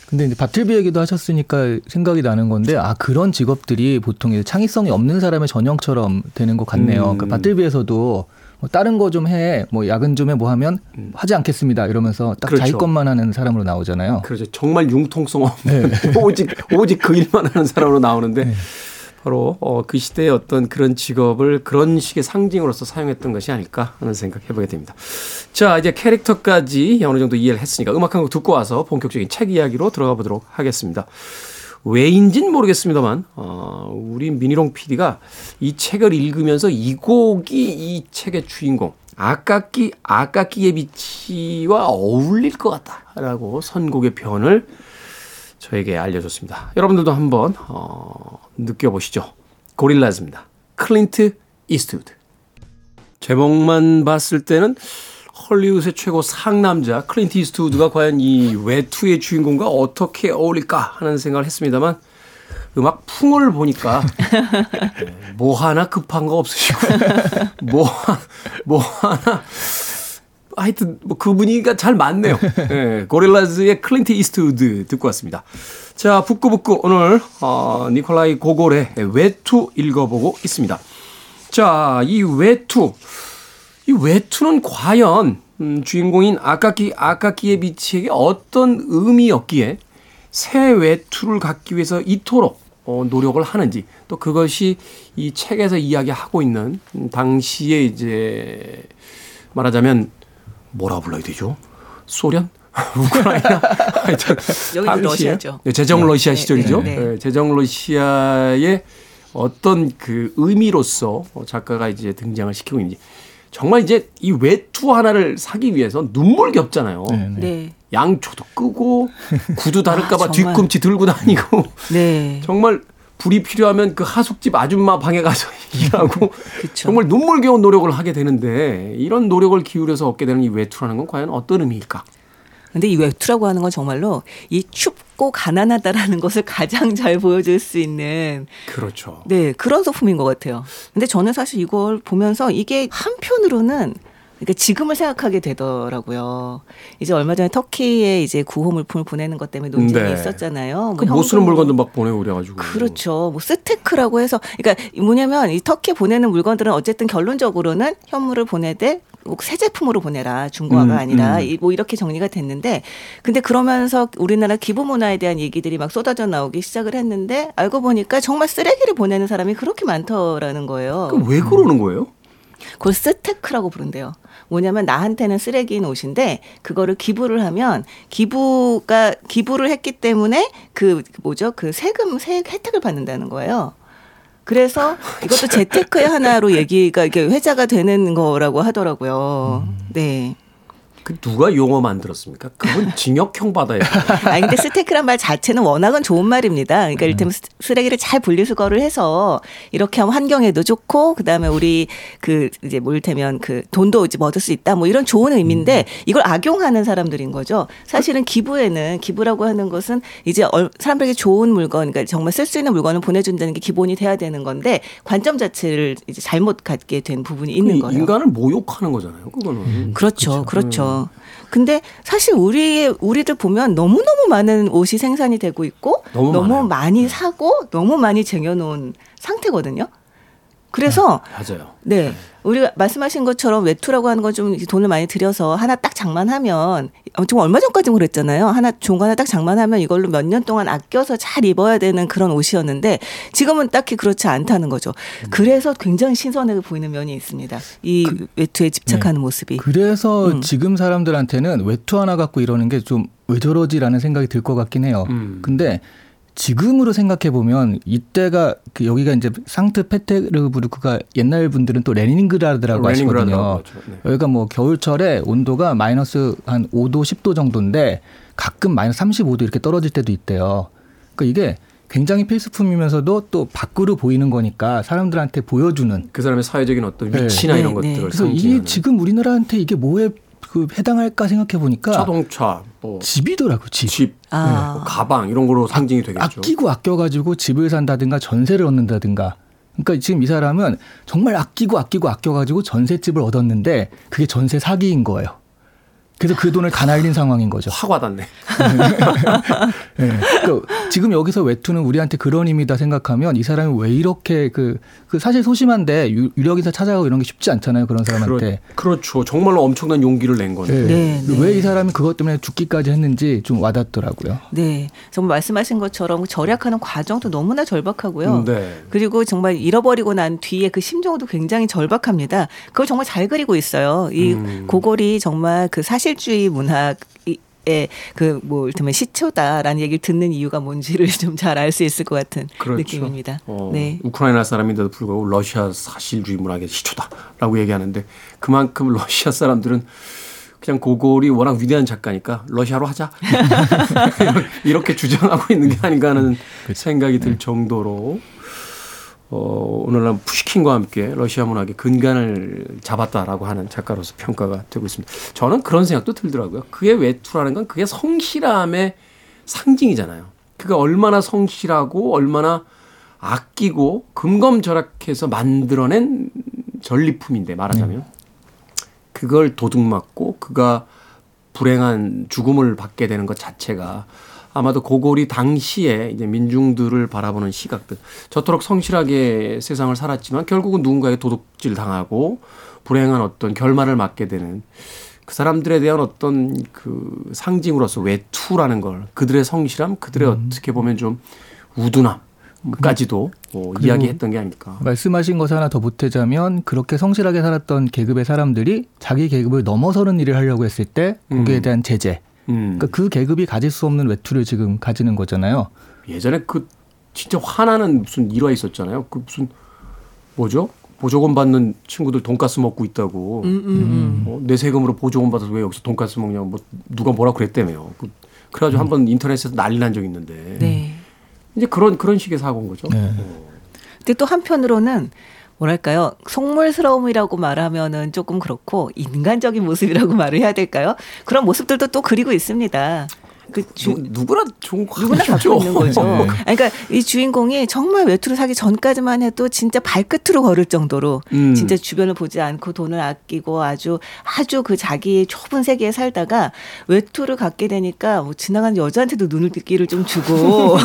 G: 근데 이제 바틀비 얘기도 하셨으니까 생각이 나는 건데 아 그런 직업들이 보통 이제 창의성이 없는 사람의 전형처럼 되는 것 같네요.
A: 음.
G: 그러니까 바틀비에서도 뭐 다른 거 좀 해, 뭐 야근 좀 해, 뭐 하면 하지 않겠습니다. 이러면서 딱 자기
A: 그렇죠.
G: 것만 하는 사람으로 나오잖아요.
A: 그렇죠. 정말 융통성 없는 [LAUGHS] 오직 오직 그 일만 하는 사람으로 나오는데 바로 어, 그 시대의 어떤 그런 직업을 그런 식의 상징으로서 사용했던 것이 아닐까 하는 생각 해보게 됩니다. 자 이제 캐릭터까지 어느 정도 이해를 했으니까 음악 한 곡 듣고 와서 본격적인 책 이야기로 들어가 보도록 하겠습니다. 왜인진 모르겠습니다만 어, 우리 미니롱 PD가 이 책을 읽으면서 이 곡이 이 책의 주인공 아까끼 아까끼예비치와 어울릴 것 같다라고 선곡의 변을 저에게 알려줬습니다. 여러분들도 한번 어, 느껴보시죠. 고릴라즈입니다. Clint Eastwood. 제목만 봤을 때는 헐리우드의 최고 상남자 클린트 이스트우드가 과연 이 외투의 주인공과 어떻게 어울릴까 하는 생각을 했습니다만 음악 풍을 보니까 네, 뭐 하나 급한 거 없으시고 [LAUGHS] 뭐, 하- 뭐 하나 하여튼 뭐 그 분위기가 잘 맞네요. [LAUGHS] 예, 고릴라즈의 Clint Eastwood 듣고 왔습니다. 자, 북구북구 오늘 어, 니콜라이 고골의 외투 읽어보고 있습니다. 자, 이 외투. 이 외투는 과연 음, 주인공인 아까키 아까키예비치에게 어떤 의미였기에 새 외투를 갖기 위해서 이토록 어, 노력을 하는지 또 그것이 이 책에서 이야기하고 있는 음, 당시에 이제 말하자면 뭐라 불러야 되죠? 소련? [LAUGHS] 우크라이나? [LAUGHS] 하여튼
F: 여기는
A: 당시에
F: 러시아죠.
A: 네, 제정 러시아
F: 네,
A: 시절이죠.
F: 네, 네.
A: 네, 제정 러시아의 어떤 그 의미로서 작가가 이제 등장을 시키고 있는지 정말 이제 이 외투 하나를 사기 위해서 눈물 겹잖아요.
G: 네, 네.
F: 네.
A: 양초도 끄고 구두 다를까봐
F: 아.
A: 뒤꿈치 들고 다니고
F: 네. [LAUGHS]
A: 정말 불이 필요하면 그 하숙집 아줌마 방에 가서 [LAUGHS] 일하고. 정말 눈물겨운 노력을 하게 되는데 이런 노력을 기울여서 얻게 되는 이 외투라는 건 과연 어떤 의미일까?
F: 근데 이 외투라고 하는 건 정말로 이 춥고 가난하다라는 것을 가장 잘 보여줄 수 있는
A: 그렇죠.
F: 네 그런 소품인 것 같아요. 근데 저는 사실 이걸 보면서 이게 한편으로는 그러니까 지금을 생각하게 되더라고요. 이제 얼마 전에 터키에 이제 구호 물품을 보내는 것 때문에 논쟁이
A: 네.
F: 있었잖아요.
A: 그
F: 뭐
A: 못 쓰는
F: 현금-
A: 물건도 막 보내고 그래가지고.
F: 그렇죠. 뭐 쓰테크라고 해서 그러니까 뭐냐면 이 터키에 보내는 물건들은 어쨌든 결론적으로는 현물을 보내되 꼭 새 제품으로 보내라 중고가
A: 음,
F: 아니라
A: 음.
F: 이- 뭐 이렇게 정리가 됐는데 근데 그러면서 우리나라 기부 문화에 대한 얘기들이 막 쏟아져 나오기 시작을 했는데 알고 보니까 정말 쓰레기를 보내는 사람이 그렇게 많더라는 거예요.
A: 그럼 왜 그러는 거예요?
F: 그걸 쓰테크라고 부른대요. 뭐냐면 나한테는 쓰레기인 옷인데 그거를 기부를 하면 기부가 기부를 했기 때문에 그 뭐죠 그 세금 세 혜택을 받는다는 거예요. 그래서 [LAUGHS] 이것도 재테크의 하나로 얘기가 이게 회자가 되는 거라고 하더라고요. 네.
A: 그 누가 용어 만들었습니까? 그분 [LAUGHS] 징역형 받아야 돼요.
F: 아 근데 쓰테크란 말 자체는 워낙은 좋은 말입니다. 그러니까 이를테면 스- 쓰레기를 잘 분리수거를 해서 이렇게 하면 환경에도 좋고 그다음에 우리 그 이제 뭐 이를테면 그 돈도 이제 뭐 얻을 수 있다 뭐 이런 좋은 의미인데 이걸 악용하는 사람들인 거죠. 사실은 기부에는 기부라고 하는 것은 이제 얼- 사람들에게 좋은 물건 그러니까 정말 쓸 수 있는 물건을 보내 준다는 게 기본이 돼야 되는 건데 관점 자체를 이제 잘못 갖게 된 부분이 있는 거예요.
A: 인간을 모욕하는 거잖아요. 그거는.
F: 그렇죠, 그렇죠. 근데 사실 우리 우리들 보면 너무 너무 많은 옷이 생산이 되고 있고
A: 너무
F: 너무. 많이 사고 너무 많이 쟁여놓은 상태거든요. 그래서
A: 맞아요.
F: 네. 우리가 말씀하신 것처럼 외투라고 하는 건 좀 돈을 많이 들여서 하나 딱 장만하면 어, 좀 얼마 전까지 그랬잖아요. 하나 좋은 거 하나 딱 장만하면 이걸로 몇 년 동안 아껴서 잘 입어야 되는 그런 옷이었는데 지금은 딱히 그렇지 않다는 거죠. 그래서 굉장히 신선해 보이는 면이 있습니다. 이 외투에 집착하는 모습이.
G: 그래서
F: 음.
G: 지금 사람들한테는 외투 하나 갖고 이러는 게 좀 왜 저러지라는 생각이 들 것 같긴 해요.
A: 음.
G: 근데 지금으로 생각해 보면 이때가 그 여기가 이제 상트 페테르부르크가 옛날 분들은 또 레닌그라드라고 하시거든요.
A: 네.
G: 여기가 뭐 겨울철에 온도가 마이너스 한 5도 10도 정도인데 가끔 마이너스 35도 이렇게 떨어질 때도 있대요. 그러니까 이게 굉장히 필수품이면서도 또 밖으로 보이는 거니까 사람들한테 보여주는
A: 그 사람의 사회적인 어떤
G: 네.
A: 위치나
F: 네,
A: 이런
F: 네.
A: 것들을
G: 그래서 이게 지금 우리나라한테 이게 뭐에 그 해당할까 생각해 보니까
A: 자동차, 뭐
G: 집이더라고 집.
A: 집,
F: 아.
A: 뭐 가방 이런 거로 상징이 되겠죠.
G: 아끼고 아껴가지고 집을 산다든가 전세를 얻는다든가. 그러니까 지금 이 사람은 정말 아끼고 아끼고 아껴가지고 전세집을 얻었는데 그게 전세 사기인 거예요. 그래서 그 돈을 다 날린 상황인 거죠. [LAUGHS]
A: 확 와닿네. [LAUGHS]
G: 네. 그러니까 지금 여기서 외투는 우리한테 그런 의미다 생각하면 이 사람이 왜 이렇게 그, 그 사실 소심한데 유- 유력인사 찾아가고 이런 게 쉽지 않잖아요. 그런 사람한테.
A: 그렇, 죠 정말로 엄청난 용기를 낸 거네.
F: 네, 네.
G: 왜이 사람이 그것 때문에 죽기까지 했는지 좀 와닿더라고요.
F: 네. 정말 말씀하신 것처럼 절약하는 과정도 너무나 절박하고요.
A: 네.
F: 그리고 정말 잃어버리고 난 뒤에 그 심정도 굉장히 절박합니다. 그걸 정말 잘 그리고 있어요. 이
A: 음.
F: 고골이 정말 그 사실주의 문학 의그뭐 이를테면 시초다라는 얘기를 듣는 이유가 뭔지를 [LAUGHS] 좀 잘 알 수 있을 것 같은
A: 그렇죠.
F: 느낌입니다.
A: 어,
F: 네.
A: 우크라이나 사람인데도 불구하고 러시아 사실주의 문학의 시초다라고 얘기하는데 그만큼 러시아 사람들은 그냥 고골이 워낙 위대한 작가니까 러시아로 하자 [LAUGHS] 이렇게 주장하고 있는 게 아닌가 하는 생각이 들 정도로 어, 오늘날 푸시킨과 함께 러시아 문학의 근간을 잡았다라고 하는 작가로서 평가가 되고 있습니다. 저는 그런 생각도 들더라고요. 그의 외투라는 건 그게 성실함의 상징이잖아요. 그가 얼마나 성실하고 얼마나 아끼고 금검절약해서 만들어낸 전리품인데 말하자면 그걸 도둑 맞고 그가 불행한 죽음을 받게 되는 것 자체가 아마도 고골이 당시에 이제 민중들을 바라보는 시각들 저토록 성실하게 세상을 살았지만 결국은 누군가의 도둑질 당하고 불행한 어떤 결말을 맞게 되는 그 사람들에 대한 어떤 그 상징으로서 외투라는 걸 그들의 성실함 그들의 어떻게 보면 좀 우둔함 까지도 어, 이야기했던 게 아닐까.
G: 말씀하신 것을 하나 더 보태자면 그렇게 성실하게 살았던 계급의 사람들이 자기 계급을 넘어서는 일을 하려고 했을 때 거기에
A: 음.
G: 대한 제재.
A: 음.
G: 그러니까 그 계급이 가질 수 없는 외투를 지금 가지는 거잖아요.
A: 예전에 그 진짜 화나는 무슨 일화 있었잖아요. 그 무슨 뭐죠? 보조금 받는 친구들 돈가스 먹고 있다고. 어, 내 세금으로 보조금 받아서 왜 여기서 돈가스 먹냐고 뭐 누가 뭐라 그랬다며요. 그, 그래가지고 한 번 인터넷에서 난리 난적 있는데.
F: 네.
A: 이제 그런 그런 식의 사고인 거죠.
G: 네.
A: 어.
F: 근데 또 한편으로는 뭐랄까요 속물스러움이라고 말하면은 조금 그렇고 인간적인 모습이라고 [LAUGHS] 말을 해야 될까요? 그런 모습들도 또 그리고 있습니다. 그 주,
A: 누, 누구나 좋은 거
F: 누구나. 갖고 있는 거죠.
G: 네.
F: 그러니까 이 주인공이 정말 외투를 사기 전까지만 해도 진짜 발끝으로 걸을 정도로
A: 음.
F: 진짜 주변을 보지 않고 돈을 아끼고 아주 아주 그 자기의 좁은 세계에 살다가 외투를 갖게 되니까 뭐 지나가는 여자한테도 눈을 띠기를 좀 주고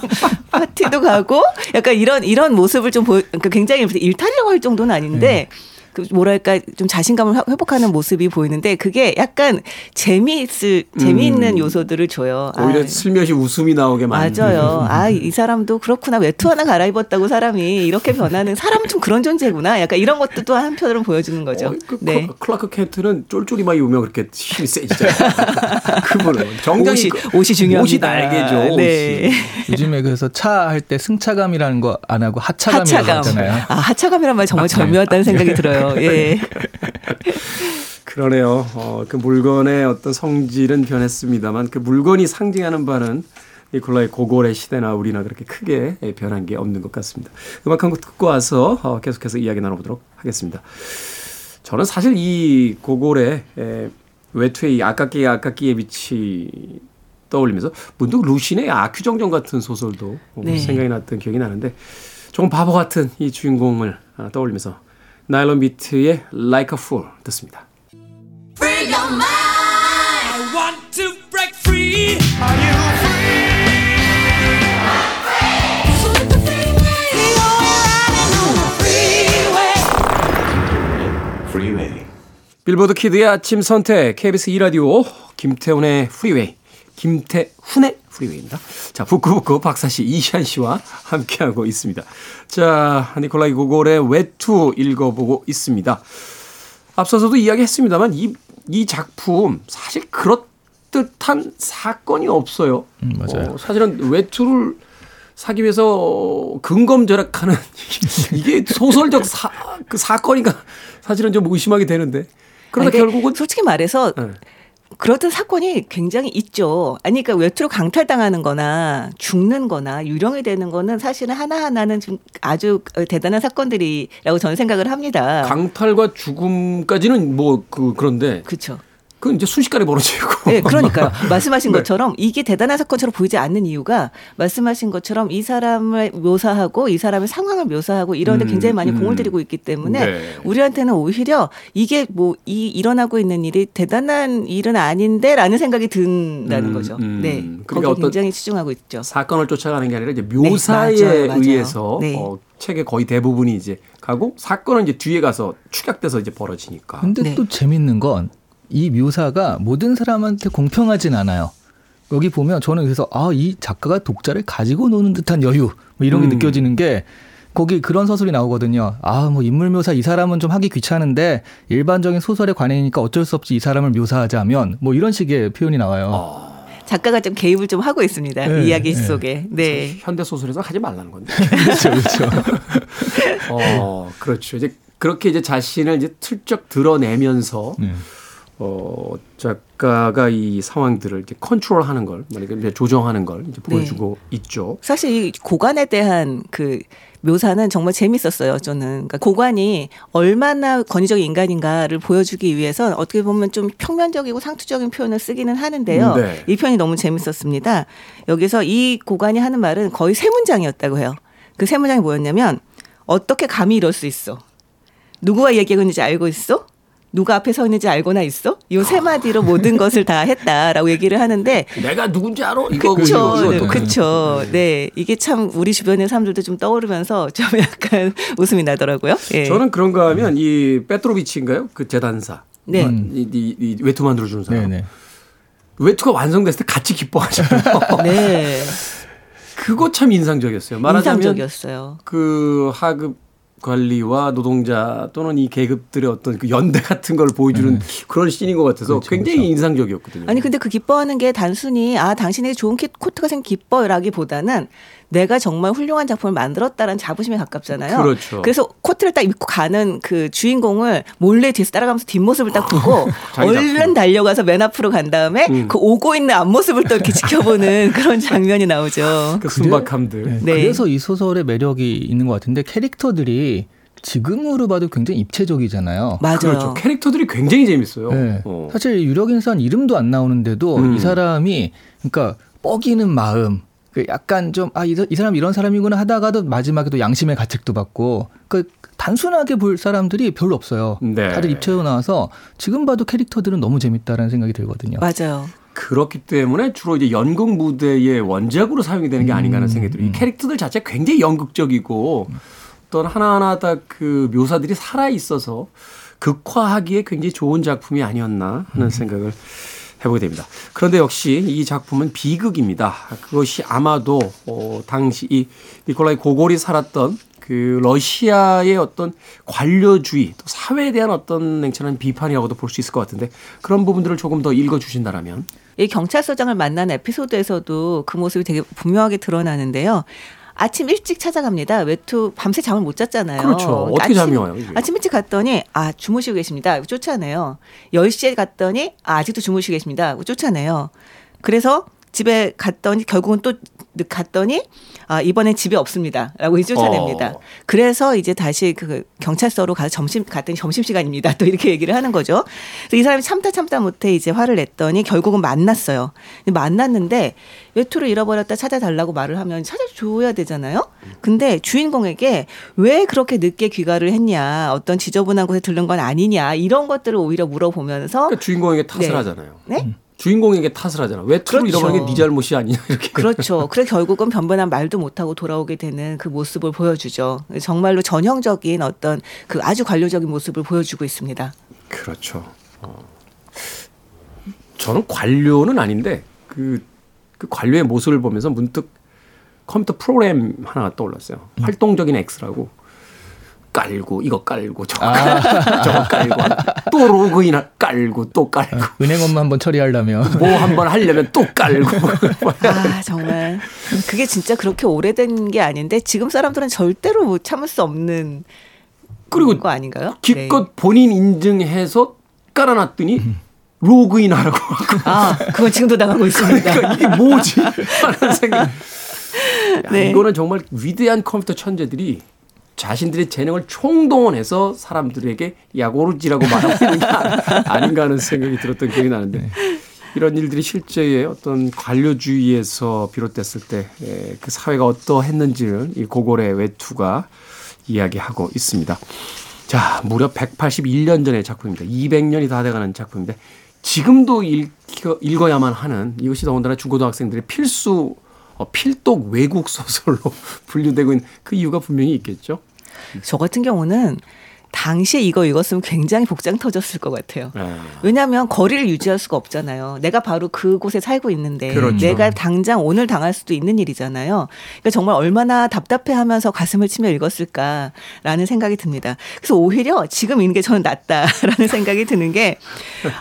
F: [LAUGHS] 파티도 가고 약간 이런 이런 모습을 좀 보여 그러니까 굉장히 일탈이라고 할 정도는 아닌데 그 뭐랄까 좀 자신감을 회- 회복하는 모습이 보이는데 그게 약간 재미있을 재미있는
A: 음.
F: 요소들을 줘요.
A: 오히려
F: 아,
A: 슬며시 웃음이 나오게 만드는.
F: 맞아요. [LAUGHS] 아, 이 사람도 그렇구나. 외투 하나 갈아입었다고 사람이 이렇게 변하는 사람은 좀 그런 존재구나. 약간 이런 것도 또 한편으로 보여주는 거죠.
A: 어, 그
F: 네.
A: 클- 클라크 켄트는 쫄쫄이만 입으면 그렇게 힘이 세지잖아요. [LAUGHS] 그분은 정장이
F: 옷이-
A: 그-
F: 옷이 중요합니다.
A: 옷이 날개죠.
F: 네.
A: 옷이.
G: 요즘에 그래서 차 할 때 승차감이라는 거 안 하고 하차감이라고
F: 하차감.
G: 하잖아요.
F: 아, 하차감이란 말 정말 절묘하다는 생각이 들어요. [LAUGHS] 예.
A: 그러네요. 어, 그 물건의 어떤 성질은 변했습니다만 그 물건이 상징하는 바는 니콜라의 고골의 시대나 우리나 그렇게 크게 변한 게 없는 것 같습니다. 음악 한 곡 듣고 와서 어, 계속해서 이야기 나눠보도록 하겠습니다. 저는 사실 이 고골의 에, 외투의 이 아깝기에 아깝기에 빛이 떠올리면서 문득 루신의 아큐정정 같은 소설도 어,
F: 네.
A: 생각이 났던 기억이 나는데 조금 바보 같은 이 주인공을 아, 떠올리면서 나일론 비트의 Like a Fool 듣습니다. 빌보드 kid의 아침 선택 KBS 2라디오 김태훈의 프리웨이 김태훈의 프리웨이입니다. 자 북구북구 박사씨 이시안 씨와 함께하고 있습니다. 자 니콜라이 고골의 외투 읽어보고 있습니다. 앞서서도 이야기했습니다만 이, 이 작품 사실 그럴듯한 사건이 없어요.
G: 음, 맞아요.
A: 어, 사실은 외투를 사기 위해서 근검 절약하는 [LAUGHS] 이게 소설적 사, 그 사건인가 사실은 좀 의심하게 되는데 그러다 결국은
F: 솔직히 말해서
A: 네.
F: 그렇던 사건이 굉장히 있죠. 아니, 그러니까 외투로 강탈당하는 거나 죽는 거나 유령이 되는 거는 사실은 하나하나는 좀 아주 대단한 사건들이라고 저는 생각을 합니다.
A: 강탈과 죽음까지는 뭐 그 그런데
F: 그렇죠.
A: 그건 이제 순식간에 벌어지고.
F: 네, 그러니까요. [LAUGHS] 말씀하신
A: 네.
F: 것처럼 이게 대단한 사건처럼 보이지 않는 이유가 말씀하신 것처럼 이 사람을 묘사하고 이 사람의 상황을 묘사하고 이런데
A: 음,
F: 굉장히 많이
A: 음.
F: 공을 들이고 있기 때문에
A: 네.
F: 우리한테는 오히려 이게 뭐 이 일어나고 있는 일이 대단한 일은 아닌데라는 생각이 든다는
A: 음,
F: 거죠.
A: 음.
F: 네,
A: 그러니까
F: 거기 굉장히 치중하고 있죠.
A: 사건을 쫓아가는 게 아니라 이제 묘사에
F: 네, 맞아요, 맞아요.
A: 의해서
F: 네.
A: 어, 책의 거의 대부분이 이제 가고 사건은 이제 뒤에 가서 축약돼서 이제 벌어지니까.
G: 근데
F: 네.
G: 또 재밌는 건 이 묘사가 모든 사람한테 공평하진 않아요. 여기 보면 저는 그래서 아 이 작가가 독자를 가지고 노는 듯한 여유 뭐 이런 게
A: 음.
G: 느껴지는 게 거기 그런 서술이 나오거든요. 아 뭐 인물 묘사 이 사람은 좀 하기 귀찮은데 일반적인 소설에 관해니까 어쩔 수 없이 이 사람을 묘사하자면 뭐 이런 식의 표현이 나와요.
F: 작가가 좀 개입을 좀 하고 있습니다.
G: 네,
F: 이야기
G: 네.
F: 속에. 네.
A: 현대 소설에서 하지 말라는 건데. [LAUGHS]
G: 그렇죠, 그렇죠.
A: 어, 그렇죠. 이제 그렇게 이제 자신을 이제 슬쩍 드러내면서
G: 네.
A: 어, 작가가 이 상황들을 이제 컨트롤하는 걸, 만약에 조정하는 걸 이제 보여주고 있죠.
F: 사실 이 고관에 대한 그 묘사는 정말 재밌었어요. 저는 그러니까 고관이 얼마나 권위적인 인간인가를 보여주기 위해서 어떻게 보면 좀 평면적이고 상투적인 표현을 쓰기는 하는데요.
A: 네.
F: 이 편이 너무 재밌었습니다. 여기서 이 고관이 하는 말은 거의 세 문장이었다고 해요. 그 세 문장이 뭐였냐면 어떻게 감히 이럴 수 있어? 누구와 얘기하고 있는지 알고 있어? 누가 앞에 서 있는지 알고나 있어? 이세 마디로 모든 것을 다 했다라고 얘기를 하는데
A: 내가 누군지 알아? 이거
F: 그쵸. 네,
A: 이거.
F: 그쵸. 네. 이게 참 우리 주변의 사람들도 좀 떠오르면서 좀 약간 [LAUGHS] 웃음이 나더라고요. 예.
A: 저는 그런가 하면 이 페트로비치인가요? 그 재단사.
F: 네.
A: 이, 이, 이 외투 만들어 주는 사람.
G: 네네.
A: 외투가 완성됐을 때 같이 기뻐하잖아요. [LAUGHS]
F: 네.
A: 그거 참 인상적이었어요. 말하자면
F: 인상적이었어요.
A: 그 하급 관리와 노동자 또는 이 계급들의 어떤 그 연대 같은 걸 보여주는 그런 씬인 것 같아서
G: 그렇죠,
A: 굉장히
G: 그렇죠.
A: 인상적이었거든요.
F: 아니 근데 그 기뻐하는 게 단순히 아 당신에게 좋은 키- 코트가 생긴 기뻐라기보다는 내가 정말 훌륭한 작품을 만들었다는 자부심에 가깝잖아요.
A: 그렇죠.
F: 그래서 코트를 딱 입고 가는 그 주인공을 몰래 뒤에서 따라가면서 뒷모습을 딱 보고 [LAUGHS] 얼른. 달려가서 맨 앞으로 간 다음에
A: 음.
F: 그 오고 있는 앞모습을 또 이렇게 지켜보는 [LAUGHS] 그런 장면이 나오죠.
A: 그 순박함들.
G: 네.
F: 네.
G: 그래서 이 소설의 매력이 있는 것 같은데 캐릭터들이 지금으로 봐도 굉장히 입체적이잖아요.
F: 맞아요.
A: 그렇죠. 캐릭터들이 굉장히 재밌어요.
G: 네.
A: 어.
G: 사실 유력 인사는 이름도 안 나오는데도
A: 음.
G: 이 사람이 그러니까 뻐기는 마음, 그 약간 좀아이 사람 이런 사람이구나 하다가도 마지막에 또 양심의 가책도 받고 그 단순하게 볼 사람들이 별로 없어요.
A: 네.
G: 다들 입체로 나와서 지금 봐도 캐릭터들은 너무 재밌다라는 생각이 들거든요.
F: 맞아요.
A: 그렇기 때문에 주로 이제 연극 무대의 원작으로 사용이 되는 게 아닌가 하는 생각이 들어요. 이 캐릭터들 자체가 굉장히 연극적이고 어떤 하나하나 다 그 묘사들이 살아 있어서 극화하기에 굉장히 좋은 작품이 아니었나 하는 생각을 해보게 됩니다. 그런데 역시 이 작품은 비극입니다. 그것이 아마도 어, 당시 이 니콜라이 고골이 살았던 그 러시아의 어떤 관료주의 또 사회에 대한 어떤 냉철한 비판이라고도 볼 수 있을 것 같은데 그런 부분들을 조금 더 읽어 주신다라면
F: 이 경찰서장을 만난 에피소드에서도 그 모습이 되게 분명하게 드러나는데요. 아침 일찍 찾아갑니다. 외투 밤새 잠을 못 잤잖아요.
A: 그렇죠. 어떻게
F: 아침,
A: 잠이 와요, 이게?
F: 아침 일찍 갔더니 아 주무시고 계십니다. 쫓아내요. 10시에 갔더니 아, 아직도 주무시고 계십니다. 쫓아내요. 그래서 집에 갔더니 결국은 또 갔더니 아 이번엔 집에 없습니다라고 이제 쫓아냅니다.
A: 어.
F: 그래서 이제 다시 그 경찰서로 가서 점심 갔더니 점심 시간입니다. 또 이렇게 얘기를 하는 거죠. 그래서 이 사람이 참다 참다 못해 이제 화를 냈더니 결국은 만났어요. 만났는데 외투를 잃어버렸다 찾아달라고 말을 하면 찾아줘야 되잖아요. 근데 주인공에게 왜 그렇게 늦게 귀가를 했냐, 어떤 지저분한 곳에 들른 건 아니냐 이런 것들을 오히려 물어보면서
A: 그러니까 주인공에게 탓을
F: 네.
A: 하잖아요.
F: 네?
A: 주인공에게 탓을 하잖아. 왜 투를
F: 그렇죠.
A: 잃어버린 게네 잘못이 아니냐 이렇게.
F: 그렇죠. [LAUGHS] 그래 결국은 변변한 말도 못하고 돌아오게 되는 그 모습을 보여주죠. 정말로 전형적인 어떤 그 아주 관료적인 모습을 보여주고 있습니다.
A: 그렇죠. 어. 저는 관료는 아닌데 그, 그 관료의 모습을 보면서 문득 컴퓨터 프로그램 하나가 떠올랐어요. 활동적인 X라고. 깔고 이거 깔고 저거, 깔고, 저거 깔고 또 로그인 깔고 또 깔고
G: 은행 업무 한번 처리하려면
A: 뭐 한번 하려면 또 깔고 [LAUGHS]
F: 아 정말 그게 진짜 그렇게 오래된 게 아닌데 지금 사람들은 절대로 못 참을 수 없는
A: 그리고
F: 거 아닌가요?
A: 기껏 본인 인증해서 깔아놨더니 로그인 하라고
F: 네. 아 그건 지금도 당하고 있습니다.
A: 그러니까 이게 뭐지 하는 생각. 야,
F: 네.
A: 이거는 정말 위대한 컴퓨터 천재들이 자신들의 재능을 총동원해서 사람들에게 약오르지라고 말하고 있는 게 [LAUGHS] 아닌가 하는 생각이 들었던 기억이 나는데 이런 일들이 실제의 어떤 관료주의에서 비롯됐을 때 그 사회가 어떠했는지를 이 고골의 외투가 이야기하고 있습니다. 자, 무려 181년 전의 작품입니다. 200년이 다 돼가는 작품인데 지금도 읽혀, 읽어야만 하는 이것이 더군다나 중고등학생들의 필수 어, 필독 외국 소설로 [LAUGHS] 분류되고 있는 그 이유가 분명히 있겠죠.
F: 저 같은 경우는 당시에 이거 읽었으면 굉장히 복장 터졌을 것 같아요.
A: 네.
F: 왜냐하면 거리를 유지할 수가 없잖아요. 내가 바로 그곳에 살고 있는데
A: 그렇죠.
F: 내가 당장 오늘 당할 수도 있는 일이잖아요. 그러니까 정말 얼마나 답답해하면서 가슴을 치며 읽었을까라는 생각이 듭니다. 그래서 오히려 지금 읽는 게 저는 낫다라는 [LAUGHS] 생각이 드는 게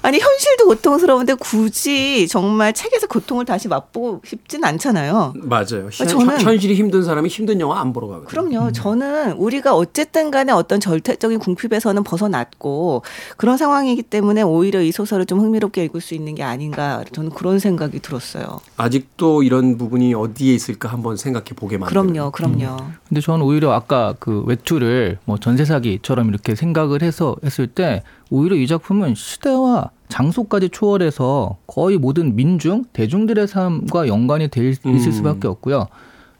F: 아니 현실도 고통스러운데 굳이 정말 책에서 고통을 다시 맛보고 싶진 않잖아요.
A: 맞아요. 현,
F: 저는-
A: 현실이 힘든 사람이 힘든 영화 안 보러 가거든요.
F: 그럼요. 저는 우리가 어쨌든 간에 어떤 절대적인 궁핍에서는 벗어났고 그런 상황이기 때문에 오히려 이 소설을 좀 흥미롭게 읽을 수 있는 게 아닌가 저는 그런 생각이 들었어요.
A: 아직도 이런 부분이 어디에 있을까 한번 생각해 보게 만드는.
F: 그럼요. 그럼요.
G: 근데 저는 오히려 아까 그 외투를 뭐 전세 사기처럼 이렇게 생각을 해서 했을 때 오히려 이 작품은 시대와 장소까지 초월해서 거의 모든 민중 대중들의 삶과 연관이 돼 있- 있을
A: 음.
G: 수밖에 없고요.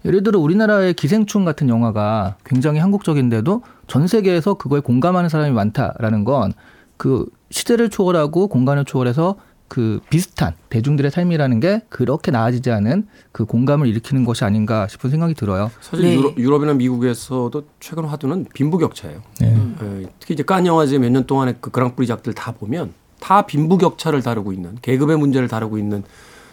G: 예를 들어 우리나라의 기생충 같은 영화가 굉장히 한국적인데도 전 세계에서 그거에 공감하는 사람이 많다라는 건 그 시대를 초월하고 공간을 초월해서 그 비슷한 대중들의 삶이라는 게 그렇게 나아지지 않은 그 공감을 일으키는 것이 아닌가 싶은 생각이 들어요.
A: 사실
F: 네.
A: 유럽, 유럽이나 미국에서도 최근 화두는 빈부격차예요.
G: 네.
A: 예, 특히 이제 깐 영화제 몇 년 동안의 그 그랑프리 작들 다 보면 다 빈부격차를 다루고 있는 계급의 문제를 다루고 있는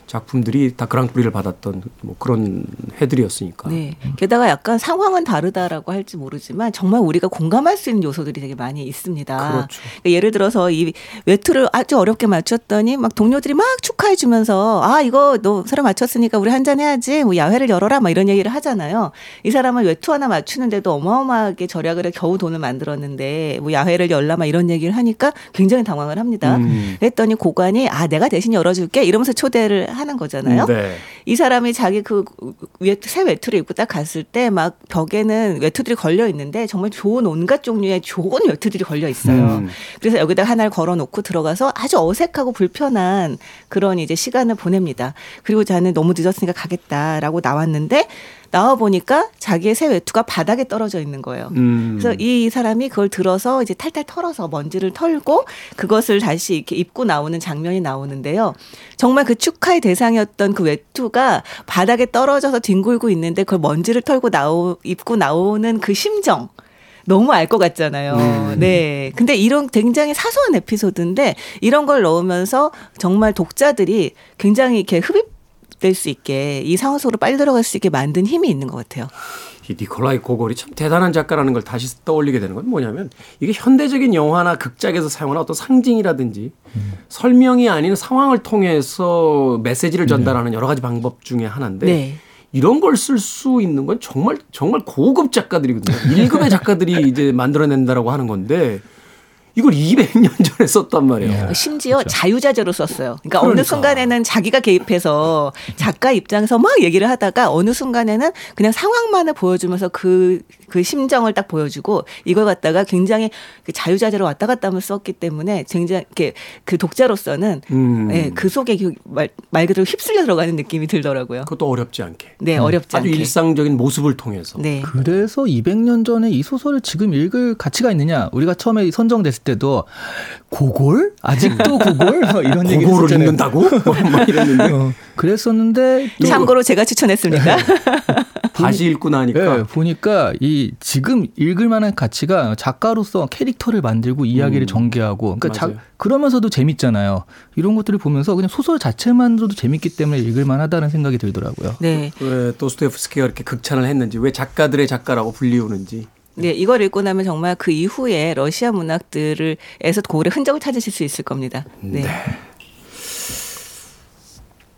A: 작품들이 다 그랑프리를 받았던 뭐 그런 해들이었으니까.
F: 네. 게다가 약간 상황은 다르다라고 할지 모르지만 정말 우리가 공감할 수 있는 요소들이 되게 많이 있습니다.
A: 그렇죠.
F: 그러니까 예를 들어서 이 외투를 아주 어렵게 맞췄더니 막 동료들이 막 축하해 주면서 아 이거 너 서로 맞췄으니까 우리 한 잔 해야지 뭐 야회를 열어라 막 이런 얘기를 하잖아요. 이 사람은 외투 하나 맞추는데도 어마어마하게 절약을 해 겨우 돈을 만들었는데 뭐 야회를 열라 막 이런 얘기를 하니까 굉장히 당황을 합니다.
A: 음.
F: 그랬더니 고관이 아 내가 대신 열어줄게 이러면서 초대를 하는 거잖아요.
A: 네.
F: 이 사람이 자기 그 외투, 새 외투를 입고 딱 갔을 때 막 벽에는 외투들이 걸려 있는데 정말 좋은 온갖 종류의 좋은 외투들이 걸려 있어요.
A: 음.
F: 그래서 여기다 하나를 걸어 놓고 들어가서 아주 어색하고 불편한 그런 이제 시간을 보냅니다. 그리고 자는 너무 늦었으니까 가겠다라고 나왔는데 나와 보니까 자기의 새 외투가 바닥에 떨어져 있는 거예요.
A: 음.
F: 그래서 이 사람이 그걸 들어서 이제 탈탈 털어서 먼지를 털고 그것을 다시 이렇게 입고 나오는 장면이 나오는데요. 정말 그 축하의 대상이었던 그 외투가 바닥에 떨어져서 뒹굴고 있는데 그걸 먼지를 털고 나오 입고 나오는 그 심정. 너무 알 것 같잖아요. 네. 근데 이런 굉장히 사소한 에피소드인데 이런 걸 넣으면서 정말 독자들이 굉장히 이렇게 흡입 될 수 있게 이 상황 속으로 빨리 들어갈 수 있게 만든 힘이 있는 것 같아요.
A: 이 니콜라이 고골이 참 대단한 작가라는 걸 다시 떠올리게 되는 건 뭐냐면 이게 현대적인 영화나 극작에서 사용하는 어떤 상징이라든지 설명이 아닌 상황을 통해서 메시지를 전달하는 여러 가지 방법 중에 하나인데
F: 네.
A: 이런 걸 쓸 수 있는 건 정말 정말 고급 작가들이거든요. 1급의 작가들이 이제 만들어낸다라고 하는 건데 이걸 200년 전에 썼단 말이에요.
F: 심지어 자유자재로 썼어요. 그러니까, 어느
A: 그러니까.
F: 순간에는 자기가 개입해서 작가 입장에서 막 얘기를 하다가 어느 순간에는 그냥 상황만을 보여주면서 그, 그 심정을 딱 보여주고 이걸 갖다가 굉장히 그 자유자재로 왔다 갔다 하면서 썼기 때문에 굉장히 이렇게 그 독자로서는
A: 음.
F: 예, 그 속에 그 말, 말 그대로 휩쓸려 들어가는 느낌이 들더라고요.
A: 그것도 어렵지 않게.
F: 네, 어렵지
A: 아주
F: 않게.
A: 일상적인 모습을 통해서.
F: 네.
G: 그래서 200년 전에 이 소설을 지금 읽을 가치가 있느냐? 우리가 처음에 선정됐을 때도 고골? 아직도 고골? 뭐 이런 얘기
A: 고고를
G: 했었잖아요.
A: 읽는다고? 뭐 이랬는데
G: 어, 그랬었는데 또
F: 참고로 제가 추천했습니다. [LAUGHS]
A: 다시 읽고 나니까
G: 예, 보니까 이 지금 읽을 만한 가치가 작가로서 캐릭터를 만들고 이야기를 전개하고 그러니까 자-
A: 음.
G: 그러면서도 재밌잖아요. 이런 것들을 보면서 그냥 소설 자체만으로도 재밌기 때문에 읽을 만하다는 생각이 들더라고요.
F: 네.
A: 왜 도스토옙스키가 이렇게 극찬을 했는지 왜 작가들의 작가라고 불리우는지
F: 네, 이걸 읽고 나면 정말 그 이후에 러시아 문학들에서 고울의 흔적을 찾으실 수 있을 겁니다. 네.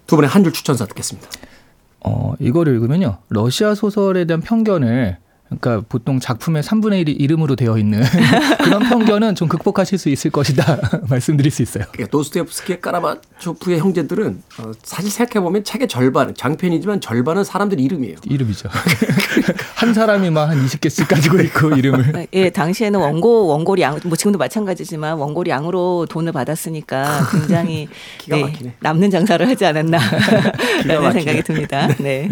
A: 두 분의 한 줄 추천사 듣겠습니다.
G: 어, 이거를 읽으면요. 러시아 소설에 대한 편견을 그러니까 보통 작품의 3분의 1이 이름으로 되어 있는 [LAUGHS] 그런 편견은 좀 극복하실 수 있을 것이다 [LAUGHS] 말씀드릴 수 있어요.
A: 그러니까 도스토옙스키의 까라바초프의 형제들은 어, 사실 생각해 보면 책의 절반 장편이지만 절반은 사람들 이름이에요.
G: 이름이죠. [LAUGHS] 한 사람이 막한 20개씩 가지고 있고 이름을.
F: 예, 당시에는 원고 원고리 양, 뭐 지금도 마찬가지지만 원고리 양으로 돈을 받았으니까 굉장히
A: 기가
F: 네,
A: 막히네.
F: 남는 장사를 하지 않았나라는. 생각이 듭니다. 네.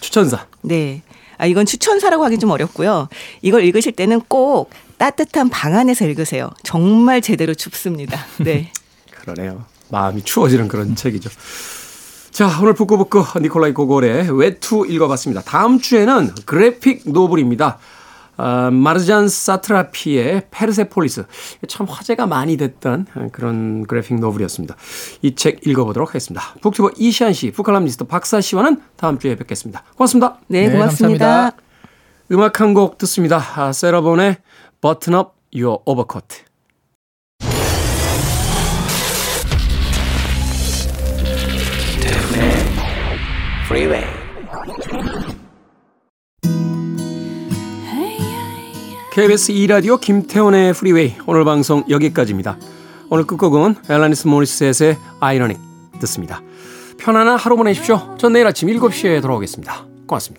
A: 추천사.
F: 네. 아, 이건 추천사라고 하기 좀 어렵고요. 이걸 읽으실 때는 꼭 따뜻한 방 안에서 읽으세요. 정말 제대로 춥습니다. 네. [LAUGHS]
A: 그러네요. 마음이 추워지는 그런 책이죠. 자, 오늘 북구북구 니콜라이 고골의 외투 읽어봤습니다. 다음 주에는 graphic novel입니다. 아, 마르잔 사트라피의 페르세폴리스. 참 화제가 많이 됐던 그런 graphic novel이었습니다. 이 책 읽어보도록 하겠습니다. BookTuber 이시안 씨, book칼럼니스트 박사 씨와는 다음 주에 뵙겠습니다. 고맙습니다.
F: 네,
G: 네,
F: 고맙습니다.
G: 감사합니다.
A: 음악 한 곡 듣습니다. 아, 세라 본의 Button Up Your Overcoat.
C: Freeway.
A: KBS 2라디오 김태훈의 프리웨이 오늘 방송 여기까지입니다. 오늘 끝곡은 엘라니스 모리셋의 Ironic 듣습니다. 편안한 하루 보내십시오. 전 내일 아침 7시에 돌아오겠습니다. 고맙습니다.